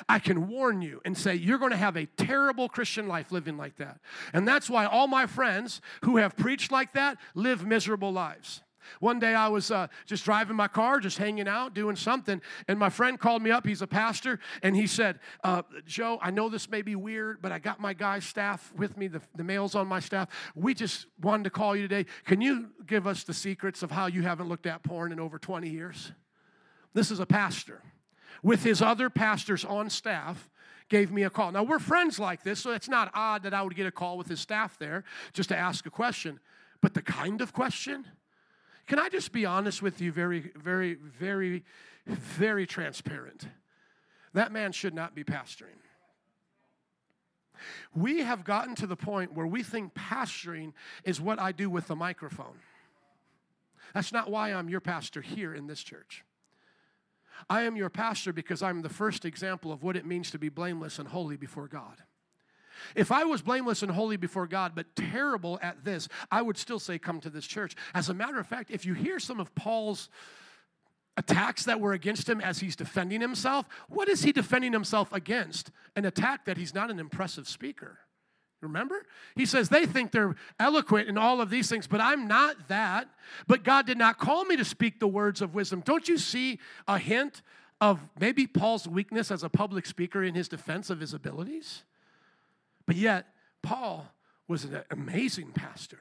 A: I can warn you and say, you're going to have a terrible Christian life living like that. And that's why all my friends who have preached like that live miserable lives. One day I was uh, just driving my car, just hanging out, doing something, and my friend called me up. He's a pastor, and he said, uh, Joe, I know this may be weird, but I got my guy's staff with me, the, the males on my staff. We just wanted to call you today. Can you give us the secrets of how you haven't looked at porn in over 20 years? This is a pastor with his other pastors on staff gave me a call. Now, we're friends like this, so it's not odd that I would get a call with his staff there just to ask a question. But the kind of question, can I just be honest with you, very, very, very, very transparent? That man should not be pastoring. We have gotten to the point where we think pastoring is what I do with the microphone. That's not why I'm your pastor here in this church. I am your pastor because I'm the first example of what it means to be blameless and holy before God. If I was blameless and holy before God, but terrible at this, I would still say, Come to this church. As a matter of fact, if you hear some of Paul's attacks that were against him as he's defending himself, what is he defending himself against? An attack that he's not an impressive speaker. Remember? He says they think they're eloquent in all of these things, but I'm not that. But God did not call me to speak the words of wisdom. Don't you see a hint of maybe Paul's weakness as a public speaker in his defense of his abilities? But yet, Paul was an amazing pastor.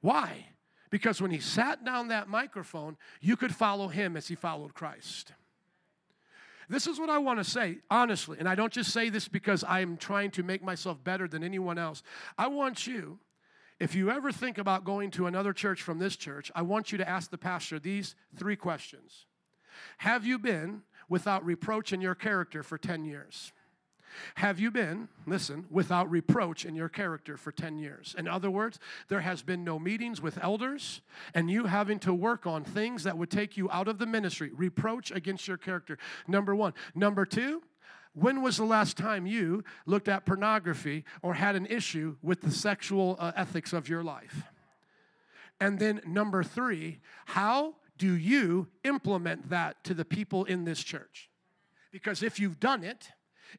A: Why? Because when he sat down that microphone, you could follow him as he followed Christ. This is what I want to say, honestly, and I don't just say this because I'm trying to make myself better than anyone else. I want you, if you ever think about going to another church from this church, I want you to ask the pastor these three questions Have you been without reproach in your character for 10 years? Have you been, listen, without reproach in your character for 10 years? In other words, there has been no meetings with elders and you having to work on things that would take you out of the ministry. Reproach against your character. Number one. Number two, when was the last time you looked at pornography or had an issue with the sexual uh, ethics of your life? And then number three, how do you implement that to the people in this church? Because if you've done it,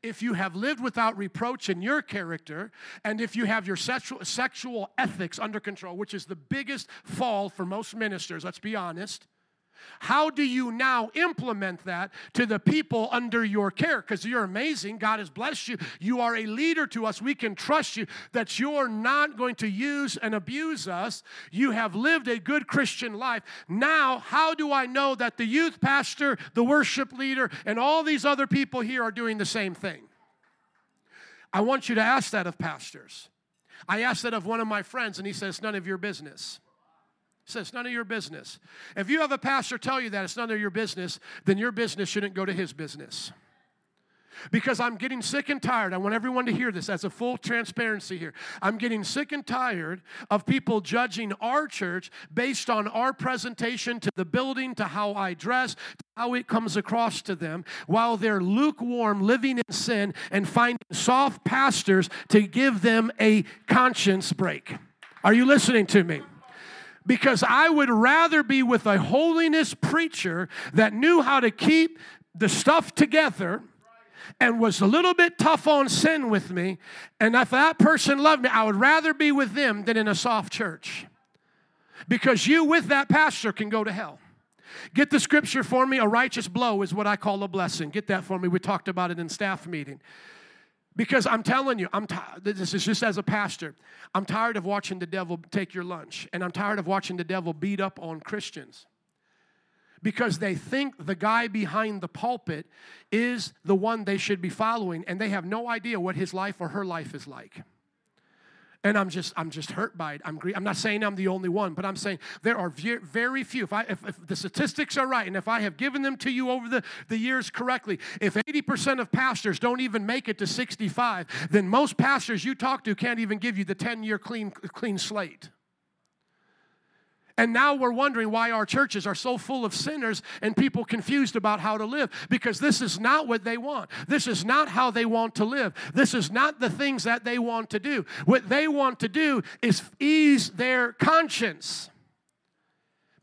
A: if you have lived without reproach in your character, and if you have your sexual, sexual ethics under control, which is the biggest fall for most ministers, let's be honest, how do you now implement that to the people under your care? Because you're amazing. God has blessed you. You are a leader to us. We can trust you that you're not going to use and abuse us. You have lived a good Christian life. Now, how do I know that the youth pastor, the worship leader, and all these other people here are doing the same thing? I want you to ask that of pastors. I asked that of one of my friends, and he says, None of your business says it's none of your business. If you have a pastor tell you that it's none of your business, then your business shouldn't go to his business. Because I'm getting sick and tired. I want everyone to hear this as a full transparency here. I'm getting sick and tired of people judging our church based on our presentation to the building, to how I dress, to how it comes across to them, while they're lukewarm, living in sin, and finding soft pastors to give them a conscience break. Are you listening to me? Because I would rather be with a holiness preacher that knew how to keep the stuff together and was a little bit tough on sin with me. And if that person loved me, I would rather be with them than in a soft church. Because you, with that pastor, can go to hell. Get the scripture for me. A righteous blow is what I call a blessing. Get that for me. We talked about it in staff meeting. Because I'm telling you, I'm t- this is just as a pastor. I'm tired of watching the devil take your lunch, and I'm tired of watching the devil beat up on Christians. Because they think the guy behind the pulpit is the one they should be following, and they have no idea what his life or her life is like and I'm just I'm just hurt by it. I'm I'm not saying I'm the only one, but I'm saying there are very few. If I if, if the statistics are right, and if I have given them to you over the, the years correctly, if 80% of pastors don't even make it to 65, then most pastors you talk to can't even give you the 10 year clean clean slate. And now we're wondering why our churches are so full of sinners and people confused about how to live because this is not what they want. This is not how they want to live. This is not the things that they want to do. What they want to do is ease their conscience.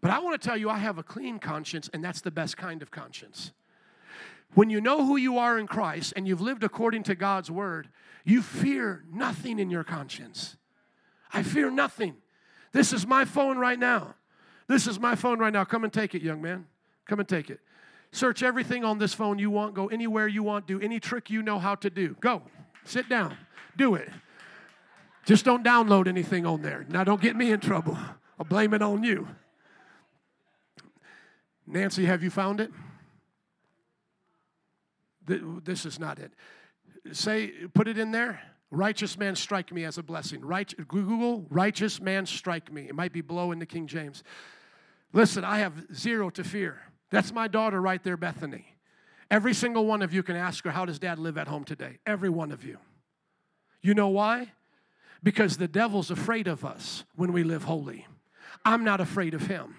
A: But I want to tell you, I have a clean conscience, and that's the best kind of conscience. When you know who you are in Christ and you've lived according to God's word, you fear nothing in your conscience. I fear nothing. This is my phone right now. This is my phone right now. Come and take it, young man. Come and take it. Search everything on this phone you want. Go anywhere you want. Do any trick you know how to do. Go. Sit down. Do it. Just don't download anything on there. Now, don't get me in trouble. I'll blame it on you. Nancy, have you found it? This is not it. Say, put it in there. Righteous man strike me as a blessing. Right, Google, righteous man strike me. It might be below in the King James. Listen, I have zero to fear. That's my daughter right there, Bethany. Every single one of you can ask her, How does dad live at home today? Every one of you. You know why? Because the devil's afraid of us when we live holy. I'm not afraid of him.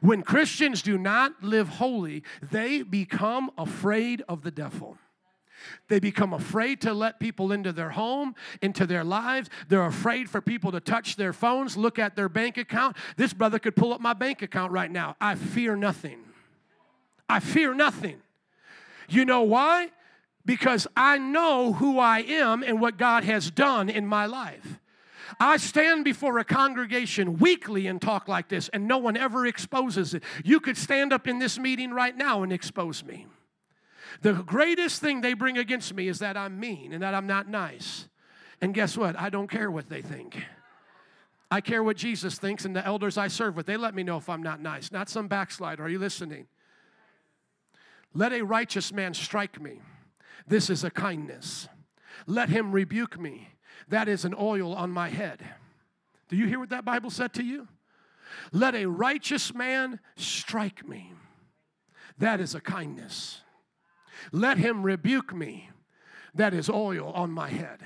A: When Christians do not live holy, they become afraid of the devil. They become afraid to let people into their home, into their lives. They're afraid for people to touch their phones, look at their bank account. This brother could pull up my bank account right now. I fear nothing. I fear nothing. You know why? Because I know who I am and what God has done in my life. I stand before a congregation weekly and talk like this, and no one ever exposes it. You could stand up in this meeting right now and expose me. The greatest thing they bring against me is that I'm mean and that I'm not nice. And guess what? I don't care what they think. I care what Jesus thinks and the elders I serve with. They let me know if I'm not nice, not some backslider. Are you listening? Let a righteous man strike me. This is a kindness. Let him rebuke me. That is an oil on my head. Do you hear what that Bible said to you? Let a righteous man strike me. That is a kindness. Let him rebuke me. That is oil on my head.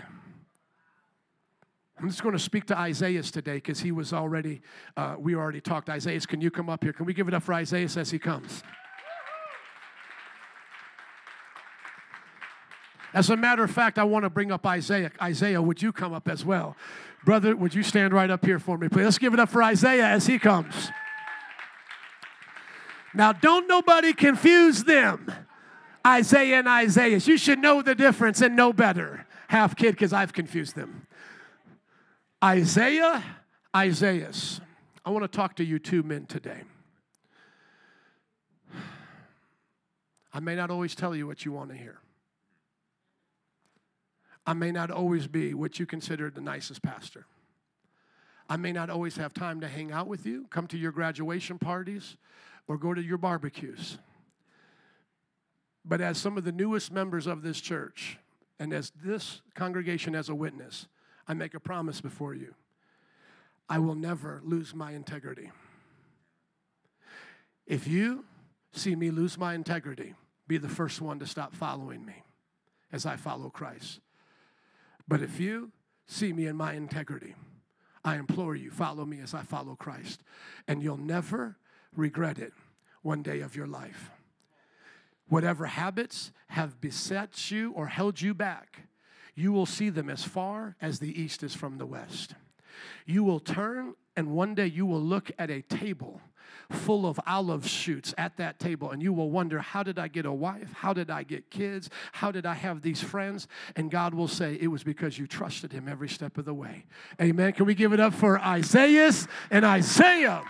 A: I'm just going to speak to Isaiah today because he was already, uh, we already talked. Isaiah, can you come up here? Can we give it up for Isaiah as he comes? As a matter of fact, I want to bring up Isaiah. Isaiah, would you come up as well? Brother, would you stand right up here for me, please? Let's give it up for Isaiah as he comes. Now, don't nobody confuse them. Isaiah and Isaiah. You should know the difference and know better. Half kid, because I've confused them. Isaiah, Isaiahs. I want to talk to you two men today. I may not always tell you what you want to hear. I may not always be what you consider the nicest pastor. I may not always have time to hang out with you, come to your graduation parties, or go to your barbecues. But as some of the newest members of this church, and as this congregation as a witness, I make a promise before you. I will never lose my integrity. If you see me lose my integrity, be the first one to stop following me as I follow Christ. But if you see me in my integrity, I implore you, follow me as I follow Christ, and you'll never regret it one day of your life. Whatever habits have beset you or held you back, you will see them as far as the east is from the west. You will turn, and one day you will look at a table full of olive shoots at that table, and you will wonder, How did I get a wife? How did I get kids? How did I have these friends? And God will say, It was because you trusted Him every step of the way. Amen. Can we give it up for Isaiah and Isaiah?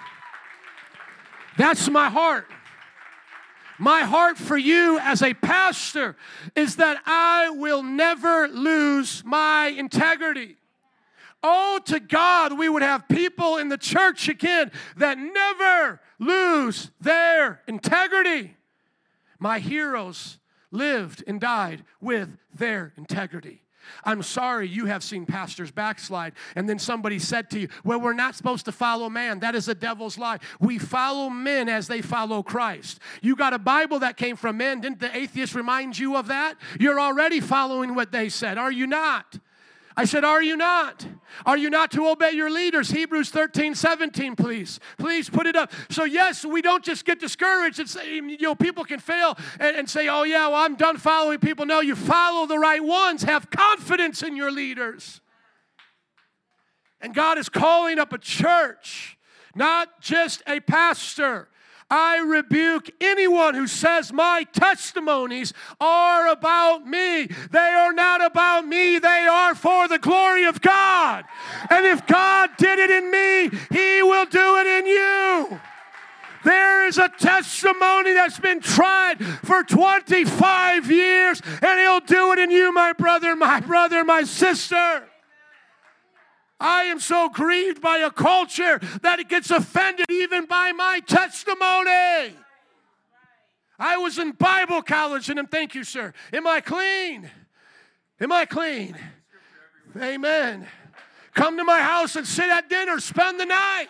A: That's my heart. My heart for you as a pastor is that I will never lose my integrity. Oh, to God, we would have people in the church again that never lose their integrity. My heroes lived and died with their integrity. I'm sorry you have seen pastors backslide. And then somebody said to you, Well, we're not supposed to follow man. That is a devil's lie. We follow men as they follow Christ. You got a Bible that came from men. Didn't the atheist remind you of that? You're already following what they said, are you not? I said, Are you not? Are you not to obey your leaders? Hebrews 13, 17, please. Please put it up. So, yes, we don't just get discouraged and say, you know, people can fail and, and say, Oh, yeah, well, I'm done following people. No, you follow the right ones. Have confidence in your leaders. And God is calling up a church, not just a pastor. I rebuke anyone who says my testimonies are about me. They are not about me, they are for the glory of God. And if God did it in me, He will do it in you. There is a testimony that's been tried for 25 years, and He'll do it in you, my brother, my brother, my sister. I am so grieved by a culture that it gets offended even by my testimony. I was in Bible college and thank you, sir. Am I clean? Am I clean? Amen. Come to my house and sit at dinner, spend the night.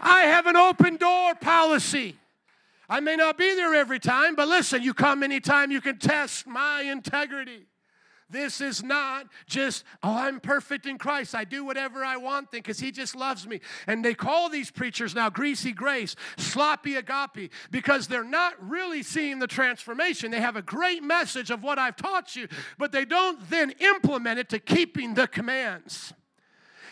A: I have an open door policy. I may not be there every time, but listen, you come anytime you can test my integrity. This is not just, oh, I'm perfect in Christ. I do whatever I want then because He just loves me. And they call these preachers now greasy grace, sloppy agape, because they're not really seeing the transformation. They have a great message of what I've taught you, but they don't then implement it to keeping the commands.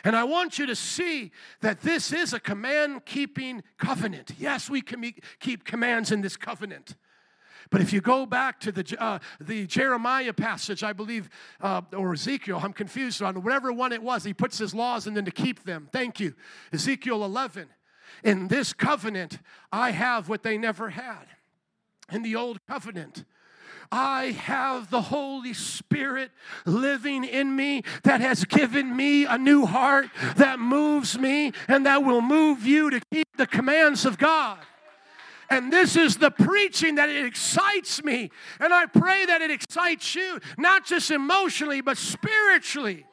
A: And I want you to see that this is a command keeping covenant. Yes, we can keep commands in this covenant. But if you go back to the, uh, the Jeremiah passage, I believe, uh, or Ezekiel, I'm confused on whatever one it was, he puts his laws and then to keep them. Thank you. Ezekiel 11. In this covenant, I have what they never had. In the old covenant, I have the Holy Spirit living in me that has given me a new heart that moves me and that will move you to keep the commands of God. And this is the preaching that it excites me. And I pray that it excites you, not just emotionally, but spiritually.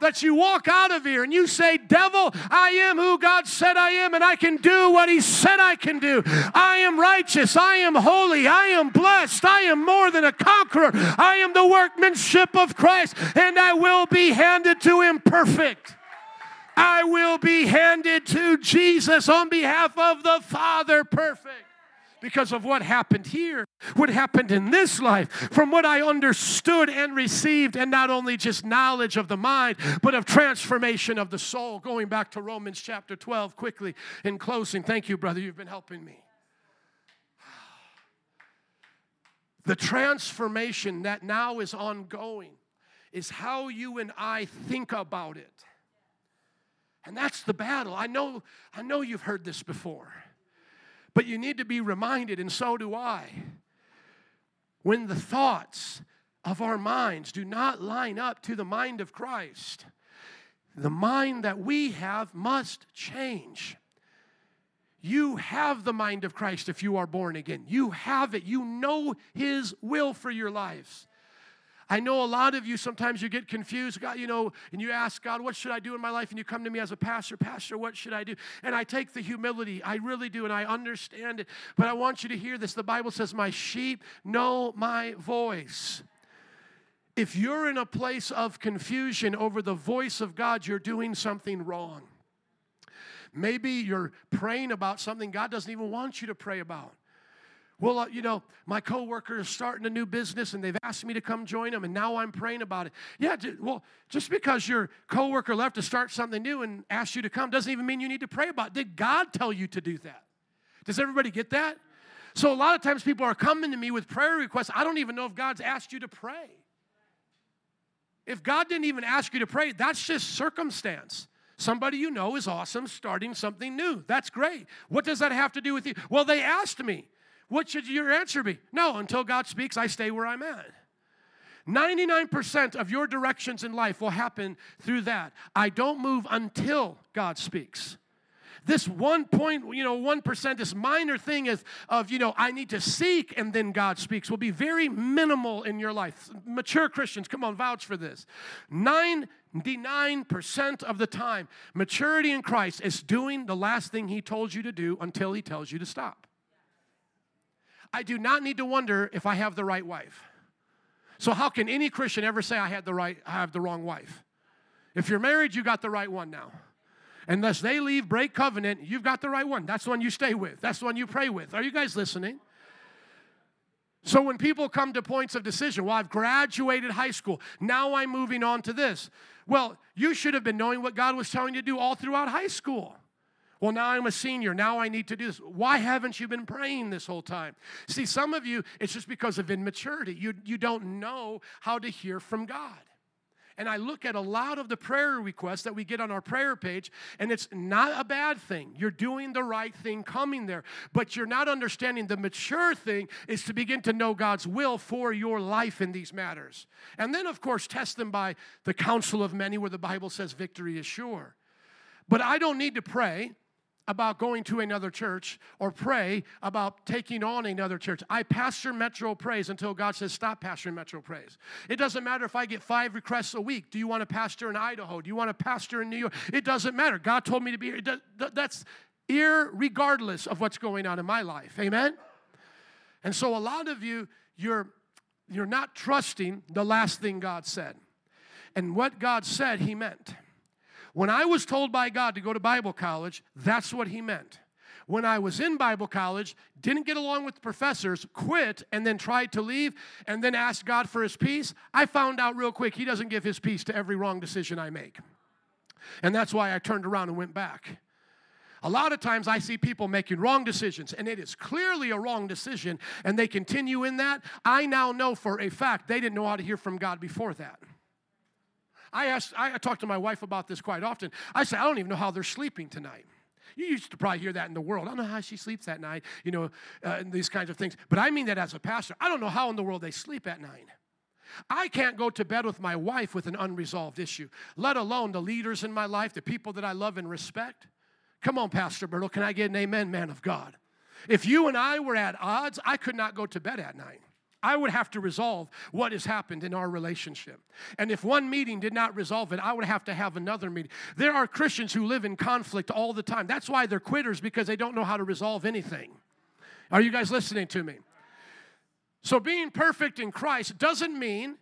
A: That you walk out of here and you say, Devil, I am who God said I am, and I can do what He said I can do. I am righteous. I am holy. I am blessed. I am more than a conqueror. I am the workmanship of Christ, and I will be handed to Him perfect. I will be handed to Jesus on behalf of the Father perfect because of what happened here, what happened in this life, from what I understood and received, and not only just knowledge of the mind, but of transformation of the soul. Going back to Romans chapter 12 quickly in closing. Thank you, brother. You've been helping me. The transformation that now is ongoing is how you and I think about it. And that's the battle. I know, I know you've heard this before. But you need to be reminded, and so do I, when the thoughts of our minds do not line up to the mind of Christ, the mind that we have must change. You have the mind of Christ if you are born again. You have it. You know His will for your lives. I know a lot of you sometimes you get confused, God, you know, and you ask God, what should I do in my life? And you come to me as a pastor, Pastor, what should I do? And I take the humility, I really do, and I understand it. But I want you to hear this. The Bible says, My sheep know my voice. If you're in a place of confusion over the voice of God, you're doing something wrong. Maybe you're praying about something God doesn't even want you to pray about. Well, uh, you know, my coworker is starting a new business and they've asked me to come join them, and now I'm praying about it. Yeah, well, just because your coworker left to start something new and asked you to come doesn't even mean you need to pray about it. Did God tell you to do that? Does everybody get that? So a lot of times people are coming to me with prayer requests. I don't even know if God's asked you to pray. If God didn't even ask you to pray, that's just circumstance. Somebody you know is awesome, starting something new. That's great. What does that have to do with you? Well, they asked me. What should your answer be? No, until God speaks, I stay where I'm at. 99% of your directions in life will happen through that. I don't move until God speaks. This one point, you know, 1%, this minor thing is of, you know, I need to seek and then God speaks will be very minimal in your life. Mature Christians, come on, vouch for this. 99% of the time, maturity in Christ is doing the last thing He told you to do until He tells you to stop. I do not need to wonder if I have the right wife. So how can any Christian ever say I had the right I have the wrong wife? If you're married, you got the right one now. Unless they leave, break covenant, you've got the right one. That's the one you stay with. That's the one you pray with. Are you guys listening? So when people come to points of decision, well, I've graduated high school, now I'm moving on to this. Well, you should have been knowing what God was telling you to do all throughout high school. Well, now I'm a senior. Now I need to do this. Why haven't you been praying this whole time? See, some of you, it's just because of immaturity. You, you don't know how to hear from God. And I look at a lot of the prayer requests that we get on our prayer page, and it's not a bad thing. You're doing the right thing coming there, but you're not understanding the mature thing is to begin to know God's will for your life in these matters. And then, of course, test them by the counsel of many, where the Bible says victory is sure. But I don't need to pray about going to another church or pray about taking on another church. I pastor Metro Praise until God says, stop pastoring Metro Praise. It doesn't matter if I get five requests a week. Do you want to pastor in Idaho? Do you want to pastor in New York? It doesn't matter. God told me to be here. That's irregardless of what's going on in my life. Amen? And so a lot of you, you're, you're not trusting the last thing God said. And what God said, He meant. When I was told by God to go to Bible college, that's what He meant. When I was in Bible college, didn't get along with the professors, quit, and then tried to leave, and then asked God for His peace, I found out real quick He doesn't give His peace to every wrong decision I make. And that's why I turned around and went back. A lot of times I see people making wrong decisions, and it is clearly a wrong decision, and they continue in that. I now know for a fact they didn't know how to hear from God before that. I asked, I talk to my wife about this quite often. I say, I don't even know how they're sleeping tonight. You used to probably hear that in the world. I don't know how she sleeps that night, you know, uh, and these kinds of things. But I mean that as a pastor. I don't know how in the world they sleep at night. I can't go to bed with my wife with an unresolved issue, let alone the leaders in my life, the people that I love and respect. Come on, Pastor Bertle, can I get an amen, man of God? If you and I were at odds, I could not go to bed at night. I would have to resolve what has happened in our relationship. And if one meeting did not resolve it, I would have to have another meeting. There are Christians who live in conflict all the time. That's why they're quitters because they don't know how to resolve anything. Are you guys listening to me? So, being perfect in Christ doesn't mean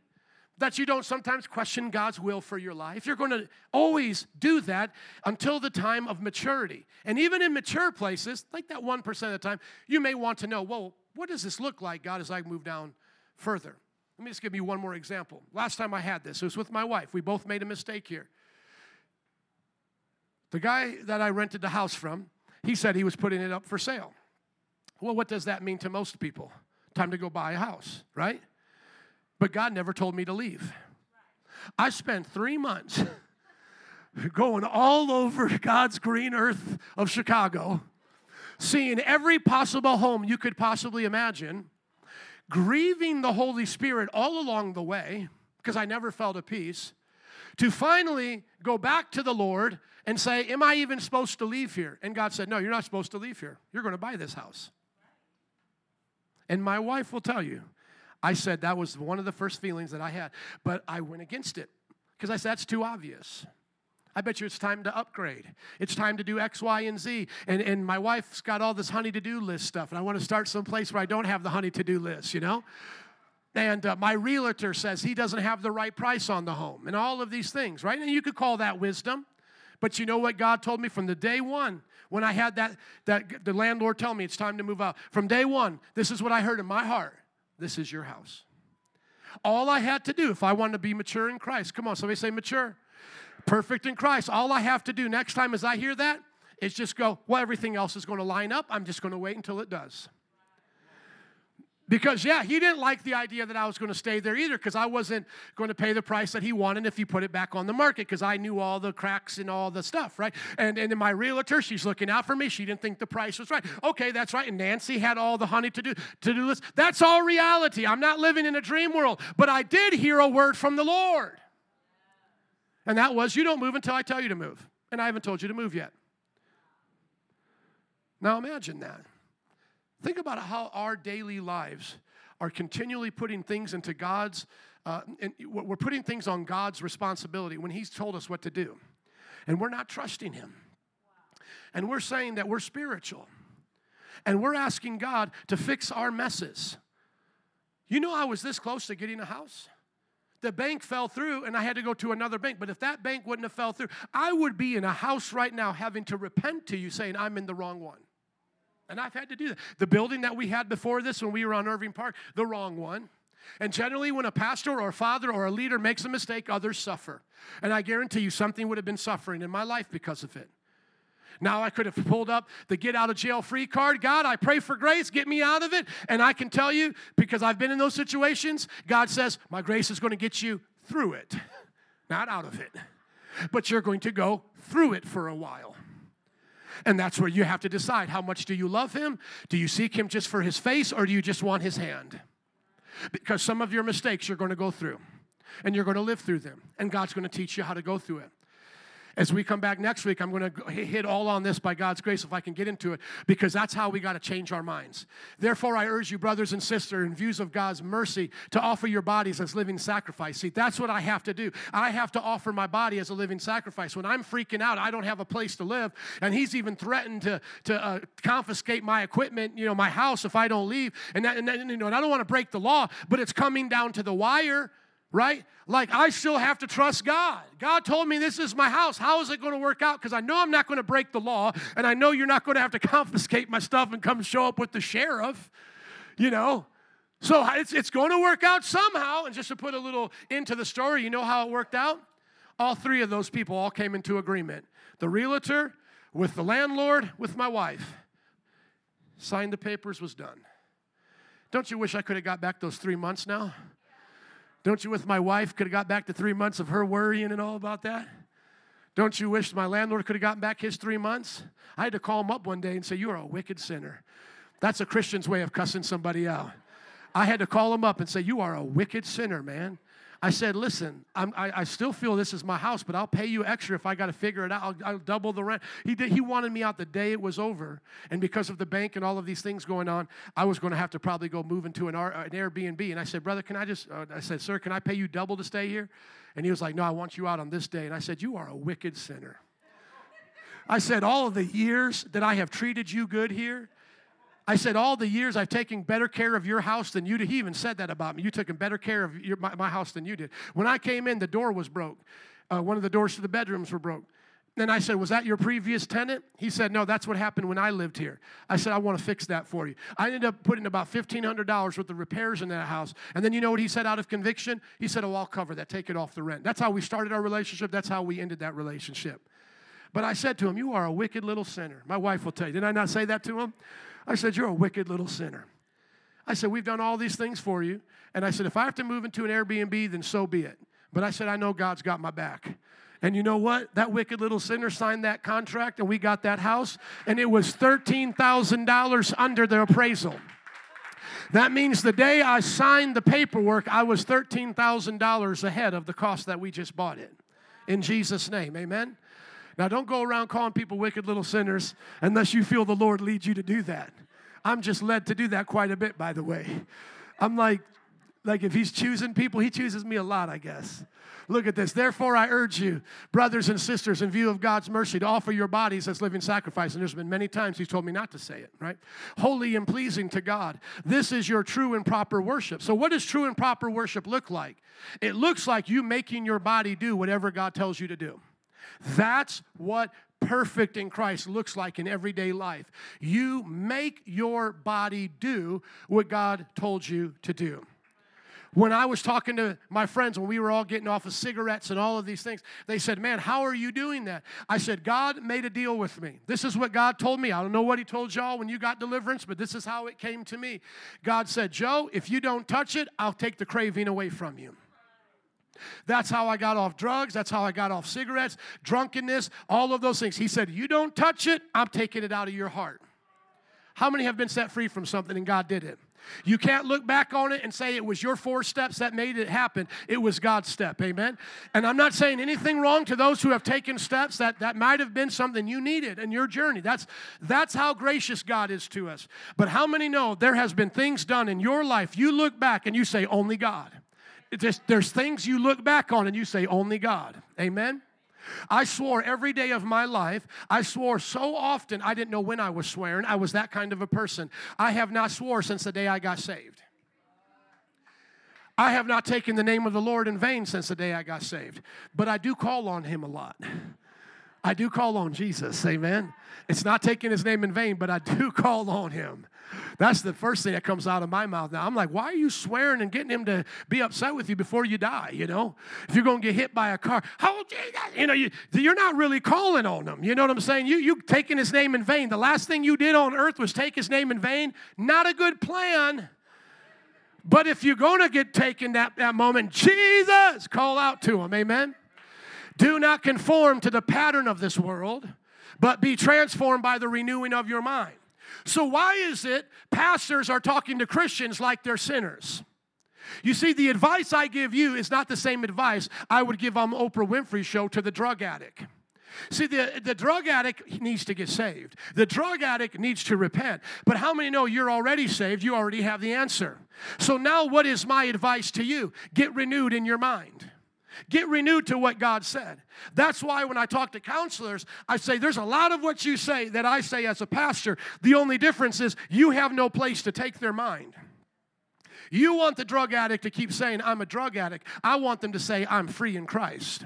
A: that you don't sometimes question God's will for your life. You're going to always do that until the time of maturity. And even in mature places, like that 1% of the time, you may want to know, well, what does this look like, God, as I move down further? Let me just give you one more example. Last time I had this, it was with my wife. We both made a mistake here. The guy that I rented the house from, he said he was putting it up for sale. Well, what does that mean to most people? Time to go buy a house, right? But God never told me to leave. I spent three months going all over God's green earth of Chicago seeing every possible home you could possibly imagine, grieving the Holy Spirit all along the way, because I never felt at peace, to finally go back to the Lord and say, Am I even supposed to leave here? And God said, No, you're not supposed to leave here. You're going to buy this house. And my wife will tell you, I said that was one of the first feelings that I had, but I went against it because I said, That's too obvious. I bet you it's time to upgrade. It's time to do X, Y, and Z. And, and my wife's got all this honey to do list stuff, and I want to start someplace where I don't have the honey to do list, you know? And uh, my realtor says he doesn't have the right price on the home, and all of these things, right? And you could call that wisdom. But you know what God told me from the day one when I had that, that the landlord tell me it's time to move out. From day one, this is what I heard in my heart. This is your house. All I had to do if I wanted to be mature in Christ, come on, somebody say mature perfect in Christ. All I have to do next time as I hear that is just go, well, everything else is going to line up. I'm just going to wait until it does. Because, yeah, he didn't like the idea that I was going to stay there either because I wasn't going to pay the price that he wanted if he put it back on the market because I knew all the cracks and all the stuff, right? And, and my realtor, she's looking out for me. She didn't think the price was right. Okay, that's right. And Nancy had all the honey to do, to do this. That's all reality. I'm not living in a dream world, but I did hear a word from the Lord. And that was, you don't move until I tell you to move. And I haven't told you to move yet. Now imagine that. Think about how our daily lives are continually putting things into God's, uh, and we're putting things on God's responsibility when He's told us what to do. And we're not trusting Him. And we're saying that we're spiritual. And we're asking God to fix our messes. You know, I was this close to getting a house the bank fell through and I had to go to another bank. But if that bank wouldn't have fell through, I would be in a house right now having to repent to you saying I'm in the wrong one. And I've had to do that. The building that we had before this when we were on Irving Park, the wrong one. And generally, when a pastor or a father or a leader makes a mistake, others suffer. And I guarantee you, something would have been suffering in my life because of it. Now I could have pulled up the get out of jail free card. God, I pray for grace, get me out of it. And I can tell you, because I've been in those situations, God says, My grace is going to get you through it, not out of it. But you're going to go through it for a while. And that's where you have to decide how much do you love him? Do you seek him just for his face or do you just want his hand? Because some of your mistakes you're going to go through and you're going to live through them. And God's going to teach you how to go through it. As we come back next week, I'm going to hit all on this by God's grace if I can get into it, because that's how we got to change our minds. Therefore, I urge you, brothers and sisters, in views of God's mercy, to offer your bodies as living sacrifice. See, that's what I have to do. I have to offer my body as a living sacrifice. When I'm freaking out, I don't have a place to live, and He's even threatened to, to uh, confiscate my equipment, you know, my house if I don't leave. And, that, and, that, you know, and I don't want to break the law, but it's coming down to the wire right? Like I still have to trust God. God told me this is my house. How is it going to work out? Because I know I'm not going to break the law, and I know you're not going to have to confiscate my stuff and come show up with the sheriff, you know. So it's, it's going to work out somehow. And just to put a little into the story, you know how it worked out? All three of those people all came into agreement the realtor, with the landlord, with my wife. Signed the papers, was done. Don't you wish I could have got back those three months now? Don't you, with my wife, could have got back to three months of her worrying and all about that? Don't you wish my landlord could have gotten back his three months? I had to call him up one day and say, You are a wicked sinner. That's a Christian's way of cussing somebody out. I had to call him up and say, You are a wicked sinner, man. I said, listen, I, I still feel this is my house, but I'll pay you extra if I got to figure it out. I'll, I'll, double the rent. He, did, he wanted me out the day it was over. And because of the bank and all of these things going on, I was going to have to probably go move into an, an Airbnb. And I said, brother, can I just, uh, I said, sir, can I pay you double to stay here? And he was like, no, I want you out on this day. And I said, you are a wicked sinner. I said, all of the years that I have treated you good here, I said, all the years I've taken better care of your house than you did. He even said that about me. You took better care of your, my, my, house than you did. When I came in, the door was broke. Uh, one of the doors to the bedrooms were broke. And I said, Was that your previous tenant? He said, No, that's what happened when I lived here. I said, I want to fix that for you. I ended up putting about $1,500 worth of repairs in that house. And then you know what he said out of conviction? He said, Oh, I'll cover that. Take it off the rent. That's how we started our relationship. That's how we ended that relationship. But I said to him, You are a wicked little sinner. My wife will tell you. Did I not say that to him? I said, You're a wicked little sinner. I said, We've done all these things for you. And I said, If I have to move into an Airbnb, then so be it. But I said, I know God's got my back. And you know what? That wicked little sinner signed that contract and we got that house, and it was $13,000 under the appraisal. That means the day I signed the paperwork, I was $13,000 ahead of the cost that we just bought it. In Jesus' name, amen? Now, don't go around calling people wicked little sinners unless you feel the Lord leads you to do that. I'm just led to do that quite a bit, by the way. I'm like, like if he's choosing people, he chooses me a lot, I guess. Look at this. Therefore, I urge you, brothers and sisters, in view of God's mercy, to offer your bodies as living sacrifice. And there's been many times he's told me not to say it, right? Holy and pleasing to God. This is your true and proper worship. So, what does true and proper worship look like? It looks like you making your body do whatever God tells you to do. That's what perfect in Christ looks like in everyday life. You make your body do what God told you to do. When I was talking to my friends, when we were all getting off of cigarettes and all of these things, they said, Man, how are you doing that? I said, God made a deal with me. This is what God told me. I don't know what He told y'all when you got deliverance, but this is how it came to me. God said, Joe, if you don't touch it, I'll take the craving away from you. That's how I got off drugs. That's how I got off cigarettes, drunkenness, all of those things. He said, You don't touch it, I'm taking it out of your heart. How many have been set free from something and God did it? You can't look back on it and say it was your four steps that made it happen. It was God's step. Amen. And I'm not saying anything wrong to those who have taken steps that that might have been something you needed in your journey. That's that's how gracious God is to us. But how many know there has been things done in your life you look back and you say only God. Just, there's things you look back on and you say, only God. Amen? I swore every day of my life. I swore so often I didn't know when I was swearing. I was that kind of a person. I have not swore since the day I got saved. I have not taken the name of the Lord in vain since the day I got saved, but I do call on him a lot. I do call on Jesus, amen. It's not taking his name in vain, but I do call on him. That's the first thing that comes out of my mouth now. I'm like, why are you swearing and getting him to be upset with you before you die? You know, if you're going to get hit by a car, how you know you, you're not really calling on him. You know what I'm saying? You you taking his name in vain. The last thing you did on earth was take his name in vain. Not a good plan. But if you're going to get taken that, that moment, Jesus, call out to him. Amen. Do not conform to the pattern of this world, but be transformed by the renewing of your mind. So, why is it pastors are talking to Christians like they're sinners? You see, the advice I give you is not the same advice I would give on Oprah Winfrey show to the drug addict. See, the, the drug addict needs to get saved. The drug addict needs to repent. But how many know you're already saved? You already have the answer. So now, what is my advice to you? Get renewed in your mind. Get renewed to what God said. That's why when I talk to counselors, I say there's a lot of what you say that I say as a pastor. The only difference is you have no place to take their mind. You want the drug addict to keep saying, I'm a drug addict. I want them to say, I'm free in Christ.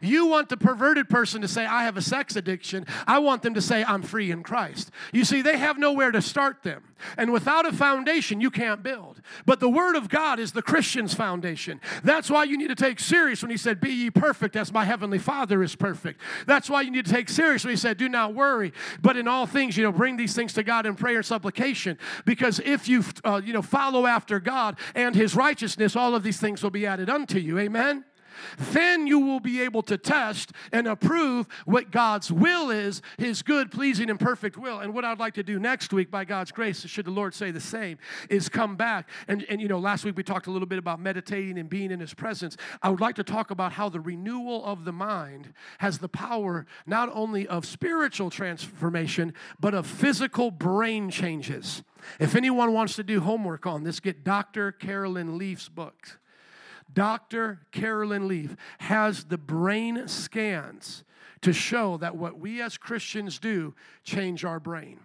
A: You want the perverted person to say, I have a sex addiction. I want them to say, I'm free in Christ. You see, they have nowhere to start them. And without a foundation, you can't build. But the Word of God is the Christian's foundation. That's why you need to take serious when He said, Be ye perfect as my heavenly Father is perfect. That's why you need to take serious when He said, Do not worry, but in all things, you know, bring these things to God in prayer and supplication. Because if you, uh, you know, follow after God and His righteousness, all of these things will be added unto you. Amen? Then you will be able to test and approve what God's will is, His good, pleasing, and perfect will. And what I'd like to do next week, by God's grace, should the Lord say the same, is come back. And, and you know, last week we talked a little bit about meditating and being in His presence. I would like to talk about how the renewal of the mind has the power not only of spiritual transformation, but of physical brain changes. If anyone wants to do homework on this, get Dr. Carolyn Leaf's books. Dr. Carolyn Leaf has the brain scans to show that what we as Christians do change our brain.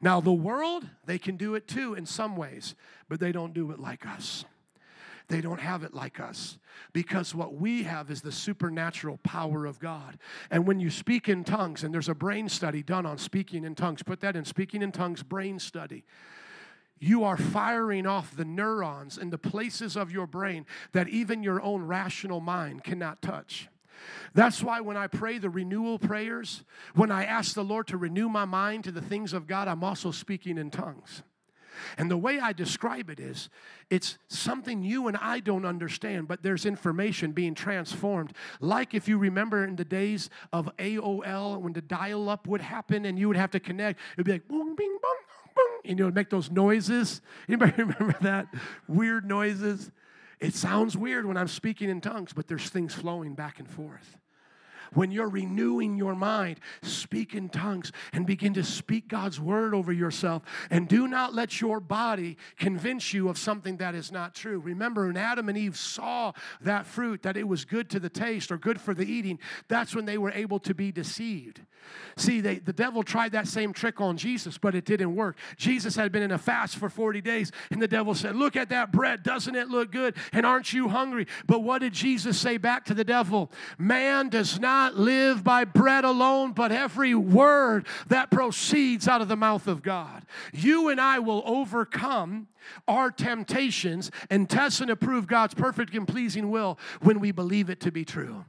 A: Now, the world, they can do it too in some ways, but they don't do it like us. They don't have it like us because what we have is the supernatural power of God. And when you speak in tongues, and there's a brain study done on speaking in tongues, put that in speaking in tongues brain study you are firing off the neurons in the places of your brain that even your own rational mind cannot touch. That's why when I pray the renewal prayers, when I ask the Lord to renew my mind to the things of God, I'm also speaking in tongues. And the way I describe it is it's something you and I don't understand, but there's information being transformed. Like if you remember in the days of AOL when the dial up would happen and you would have to connect, it'd be like boom, bing, boom, boom, and you know, make those noises. Anybody remember that? Weird noises. It sounds weird when I'm speaking in tongues, but there's things flowing back and forth. When you're renewing your mind, speak in tongues and begin to speak God's word over yourself. And do not let your body convince you of something that is not true. Remember, when Adam and Eve saw that fruit, that it was good to the taste or good for the eating, that's when they were able to be deceived. See, they, the devil tried that same trick on Jesus, but it didn't work. Jesus had been in a fast for 40 days, and the devil said, Look at that bread. Doesn't it look good? And aren't you hungry? But what did Jesus say back to the devil? Man does not not live by bread alone, but every word that proceeds out of the mouth of God. You and I will overcome our temptations and test and approve God's perfect and pleasing will when we believe it to be true.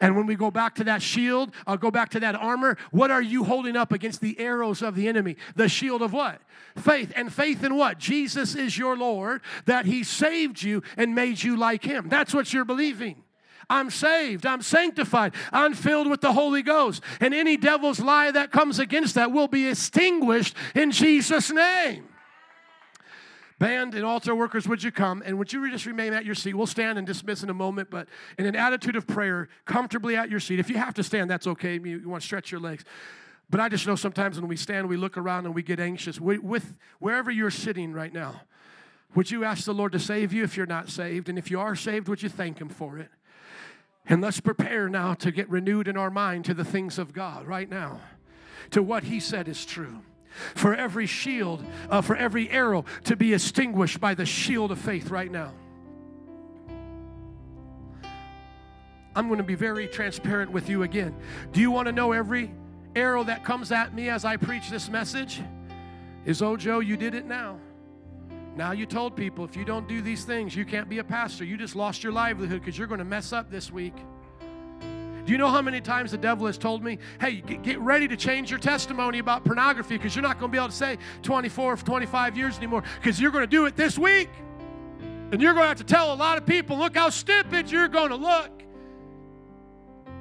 A: And when we go back to that shield, I'll go back to that armor. What are you holding up against the arrows of the enemy? The shield of what? Faith. And faith in what? Jesus is your Lord, that He saved you and made you like Him. That's what you're believing. I'm saved. I'm sanctified. I'm filled with the Holy Ghost. And any devil's lie that comes against that will be extinguished in Jesus' name. Band and altar workers, would you come? And would you just remain at your seat? We'll stand and dismiss in a moment, but in an attitude of prayer, comfortably at your seat. If you have to stand, that's okay. You, you want to stretch your legs. But I just know sometimes when we stand, we look around and we get anxious. We, with wherever you're sitting right now, would you ask the Lord to save you if you're not saved? And if you are saved, would you thank Him for it? And let's prepare now to get renewed in our mind to the things of God right now, to what He said is true. For every shield, uh, for every arrow to be extinguished by the shield of faith right now. I'm going to be very transparent with you again. Do you want to know every arrow that comes at me as I preach this message? Is, Ojo? You did it now. Now you told people if you don't do these things, you can't be a pastor. You just lost your livelihood because you're going to mess up this week. Do you know how many times the devil has told me, hey, get ready to change your testimony about pornography because you're not going to be able to say 24 25 years anymore because you're going to do it this week. And you're going to have to tell a lot of people, look how stupid you're going to look.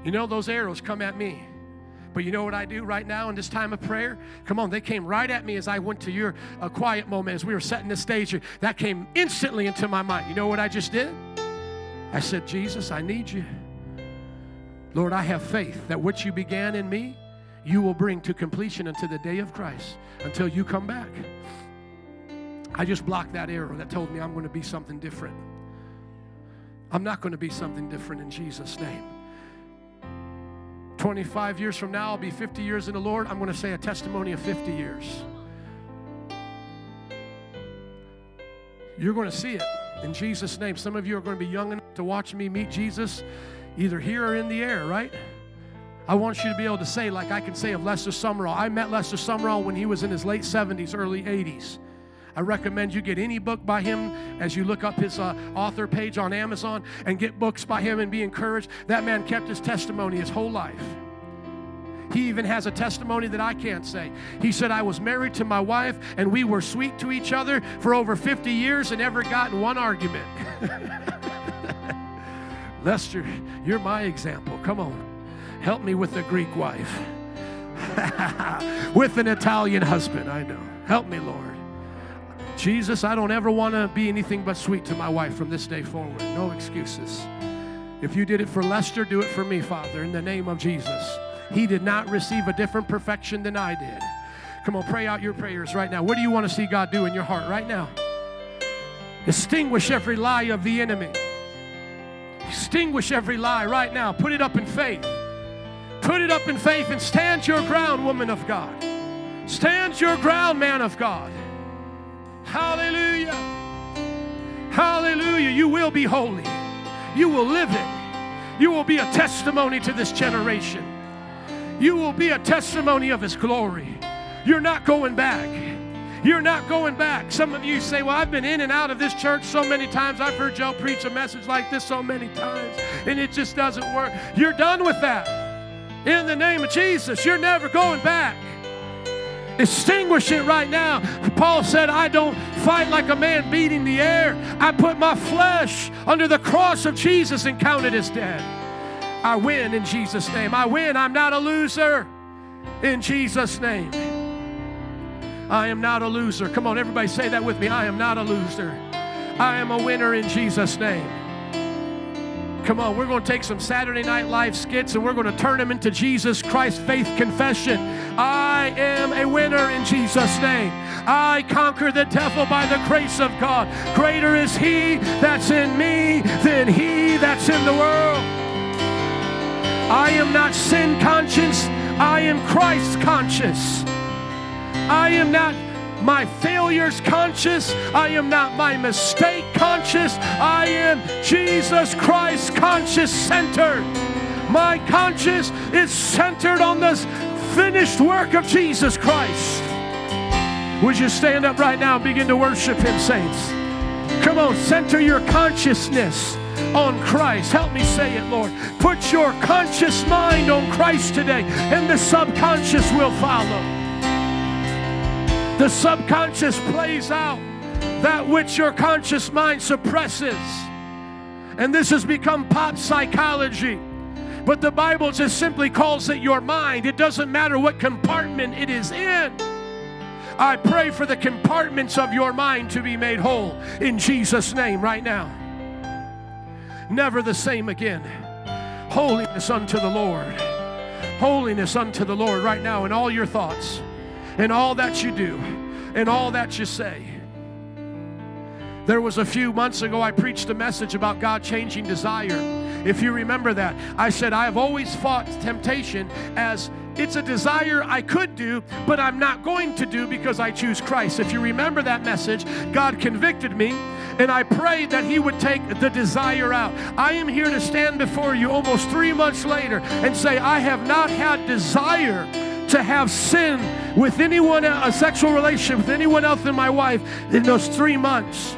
A: You know, those arrows come at me. But you know what I do right now in this time of prayer? Come on, they came right at me as I went to your uh, quiet moment as we were setting the stage. That came instantly into my mind. You know what I just did? I said, Jesus, I need you. Lord, I have faith that what you began in me, you will bring to completion until the day of Christ, until you come back. I just blocked that arrow that told me I'm going to be something different. I'm not going to be something different in Jesus' name. 25 years from now, I'll be 50 years in the Lord. I'm going to say a testimony of 50 years. You're going to see it in Jesus' name. Some of you are going to be young enough to watch me meet Jesus, either here or in the air, right? I want you to be able to say, like I can say of Lester Sumrall, I met Lester Sumrall when he was in his late 70s, early 80s. I recommend you get any book by him as you look up his uh, author page on Amazon and get books by him and be encouraged. That man kept his testimony his whole life. He even has a testimony that I can't say. He said, I was married to my wife and we were sweet to each other for over 50 years and never got in one argument. Lester, you're my example. Come on. Help me with the Greek wife. with an Italian husband, I know. Help me, Lord. Jesus, I don't ever want to be anything but sweet to my wife from this day forward. No excuses. If you did it for Lester, do it for me, Father, in the name of Jesus. He did not receive a different perfection than I did. Come on, pray out your prayers right now. What do you want to see God do in your heart right now? Extinguish every lie of the enemy. Extinguish every lie right now. Put it up in faith. Put it up in faith and stand your ground, woman of God. Stand your ground, man of God. Hallelujah. Hallelujah. You will be holy. You will live it. You will be a testimony to this generation. You will be a testimony of His glory. You're not going back. You're not going back. Some of you say, Well, I've been in and out of this church so many times. I've heard Joe preach a message like this so many times, and it just doesn't work. You're done with that. In the name of Jesus, you're never going back. Extinguish it right now. Paul said, I don't fight like a man beating the air. I put my flesh under the cross of Jesus and count it as dead. I win in Jesus' name. I win. I'm not a loser in Jesus' name. I am not a loser. Come on, everybody say that with me. I am not a loser. I am a winner in Jesus' name. Come on, we're going to take some Saturday Night Live skits and we're going to turn them into Jesus Christ faith confession. I am a winner in Jesus' name. I conquer the devil by the grace of God. Greater is He that's in me than He that's in the world. I am not sin conscious, I am Christ conscious. I am not my failures conscious. I am not my mistake conscious. I am Jesus Christ conscious centered. My conscience is centered on this finished work of Jesus Christ. Would you stand up right now and begin to worship Him, saints? Come on, center your consciousness on Christ. Help me say it, Lord. Put your conscious mind on Christ today, and the subconscious will follow. The subconscious plays out that which your conscious mind suppresses. And this has become pop psychology. But the Bible just simply calls it your mind. It doesn't matter what compartment it is in. I pray for the compartments of your mind to be made whole in Jesus' name right now. Never the same again. Holiness unto the Lord. Holiness unto the Lord right now in all your thoughts in all that you do, in all that you say. There was a few months ago, I preached a message about God changing desire. If you remember that, I said, I have always fought temptation as it's a desire I could do, but I'm not going to do because I choose Christ. If you remember that message, God convicted me And I prayed that He would take the desire out. I am here to stand before you almost three months later and say, I have not had desire to have sin with anyone, a sexual relationship with anyone else than my wife in those three months.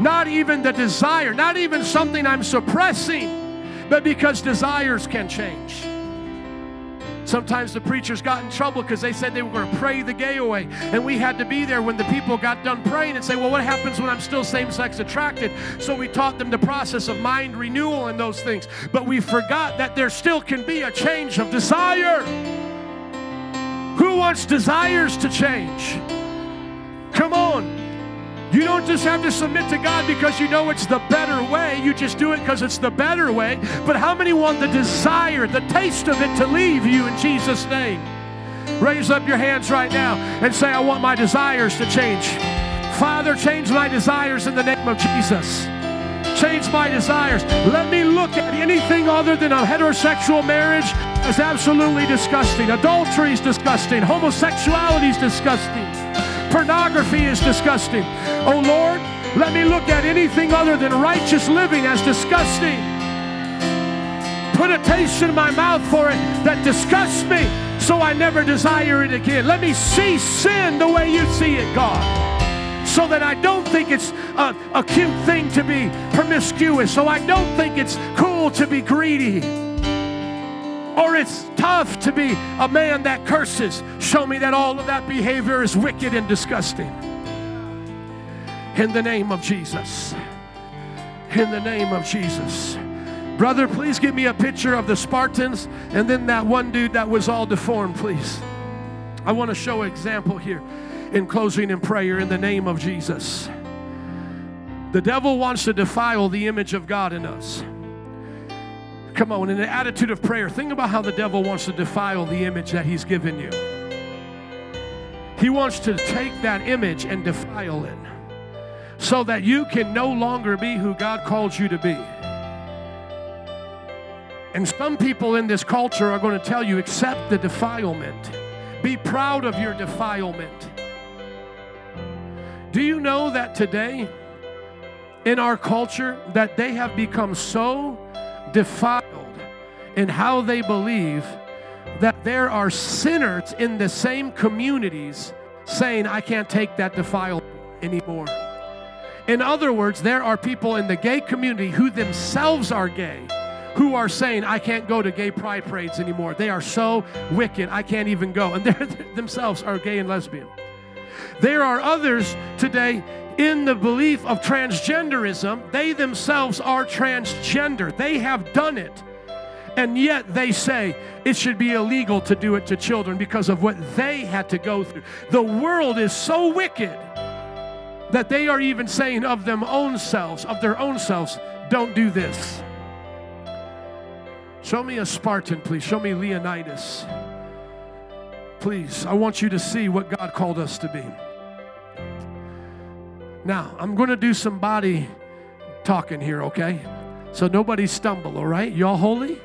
A: Not even the desire, not even something I'm suppressing, but because desires can change. Sometimes the preachers got in trouble because they said they were going to pray the gay away. And we had to be there when the people got done praying and say, Well, what happens when I'm still same sex attracted? So we taught them the process of mind renewal and those things. But we forgot that there still can be a change of desire. Who wants desires to change? Come on. You don't just have to submit to God because you know it's the better way. You just do it because it's the better way. But how many want the desire, the taste of it to leave you in Jesus' name? Raise up your hands right now and say, I want my desires to change. Father, change my desires in the name of Jesus. Change my desires. Let me look at anything other than a heterosexual marriage as absolutely disgusting. Adultery is disgusting. Homosexuality is disgusting. Pornography is disgusting. Oh Lord, let me look at anything other than righteous living as disgusting. Put a taste in my mouth for it that disgusts me so I never desire it again. Let me see sin the way you see it, God so that I don't think it's a, a, cute thing to be promiscuous, so I don't think it's cool to be greedy, or it's tough to be a man that curses. Show me that all of that behavior is wicked and disgusting. In the name of Jesus. In the name of Jesus. Brother, please give me a picture of the Spartans and then that one dude that was all deformed, please. I want to show an example here in closing in prayer in the name of Jesus. The devil wants to defile the image of God in us. Come on, in an attitude of prayer, think about how the devil wants to defile the image that he's given you. He wants to take that image and defile it so that you can no longer be who God called you to be. And some people in this culture are going to tell you accept the defilement, be proud of your defilement. Do you know that today in our culture that they have become so defiled in how they believe that there are sinners in the same communities saying, I can't take that defilement anymore. In other words, there are people in the gay community who themselves are gay who are saying, I can't go to gay pride parades anymore. They are so wicked, I can't even go. And they themselves are gay and lesbian. There are others today in the belief of transgenderism, they themselves are transgender. They have done it. And yet they say it should be illegal to do it to children because of what they had to go through. The world is so wicked that they are even saying of them own selves, of their own selves, don't do this. Show me a Spartan, please. Show me Leonidas. Please, I want you to see what God called us to be. Now, I'm going to do some body talking here, okay? So nobody stumble, all right? Y'all holy?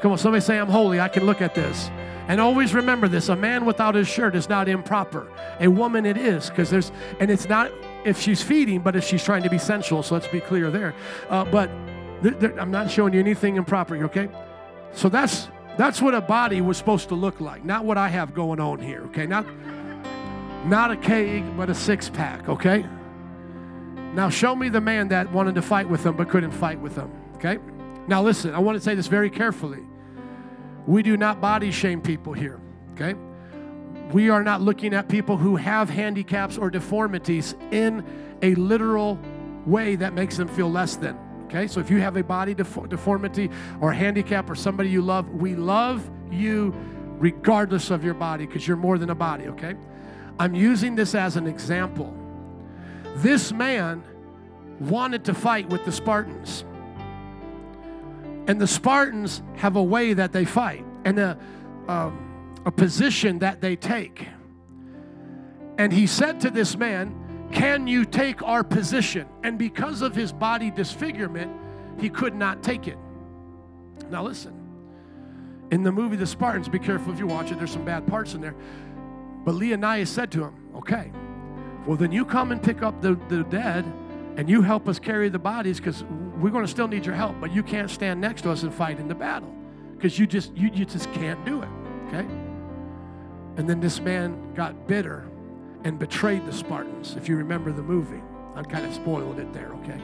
A: Come on, somebody say, I'm holy. I can look at this. And always remember this a man without his shirt is not improper. A woman, it is, because there's, and it's not if she's feeding, but if she's trying to be sensual. So let's be clear there. Uh, but th- th- I'm not showing you anything improper, okay? So that's that's what a body was supposed to look like, not what I have going on here, okay? Not not a keg, but a six pack, okay? Now show me the man that wanted to fight with them but couldn't fight with them, okay? Now listen, I want to say this very carefully. We do not body shame people here, okay? We are not looking at people who have handicaps or deformities in a literal way that makes them feel less than. Okay, so if you have a body deformity or handicap or somebody you love, we love you regardless of your body because you're more than a body, okay? I'm using this as an example. This man wanted to fight with the Spartans. And the Spartans have a way that they fight and a, um, a position that they take. And he said to this man, can you take our position? And because of his body disfigurement, he could not take it. Now, listen. In the movie The Spartans, be careful if you watch it, there's some bad parts in there. But Leonidas said to him, Okay, well, then you come and pick up the, the dead and you help us carry the bodies because we're going to still need your help, but you can't stand next to us and fight in the battle because you just you, you just can't do it. Okay? And then this man got bitter and betrayed the Spartans, if you remember the movie. I kind of spoiled it there, okay?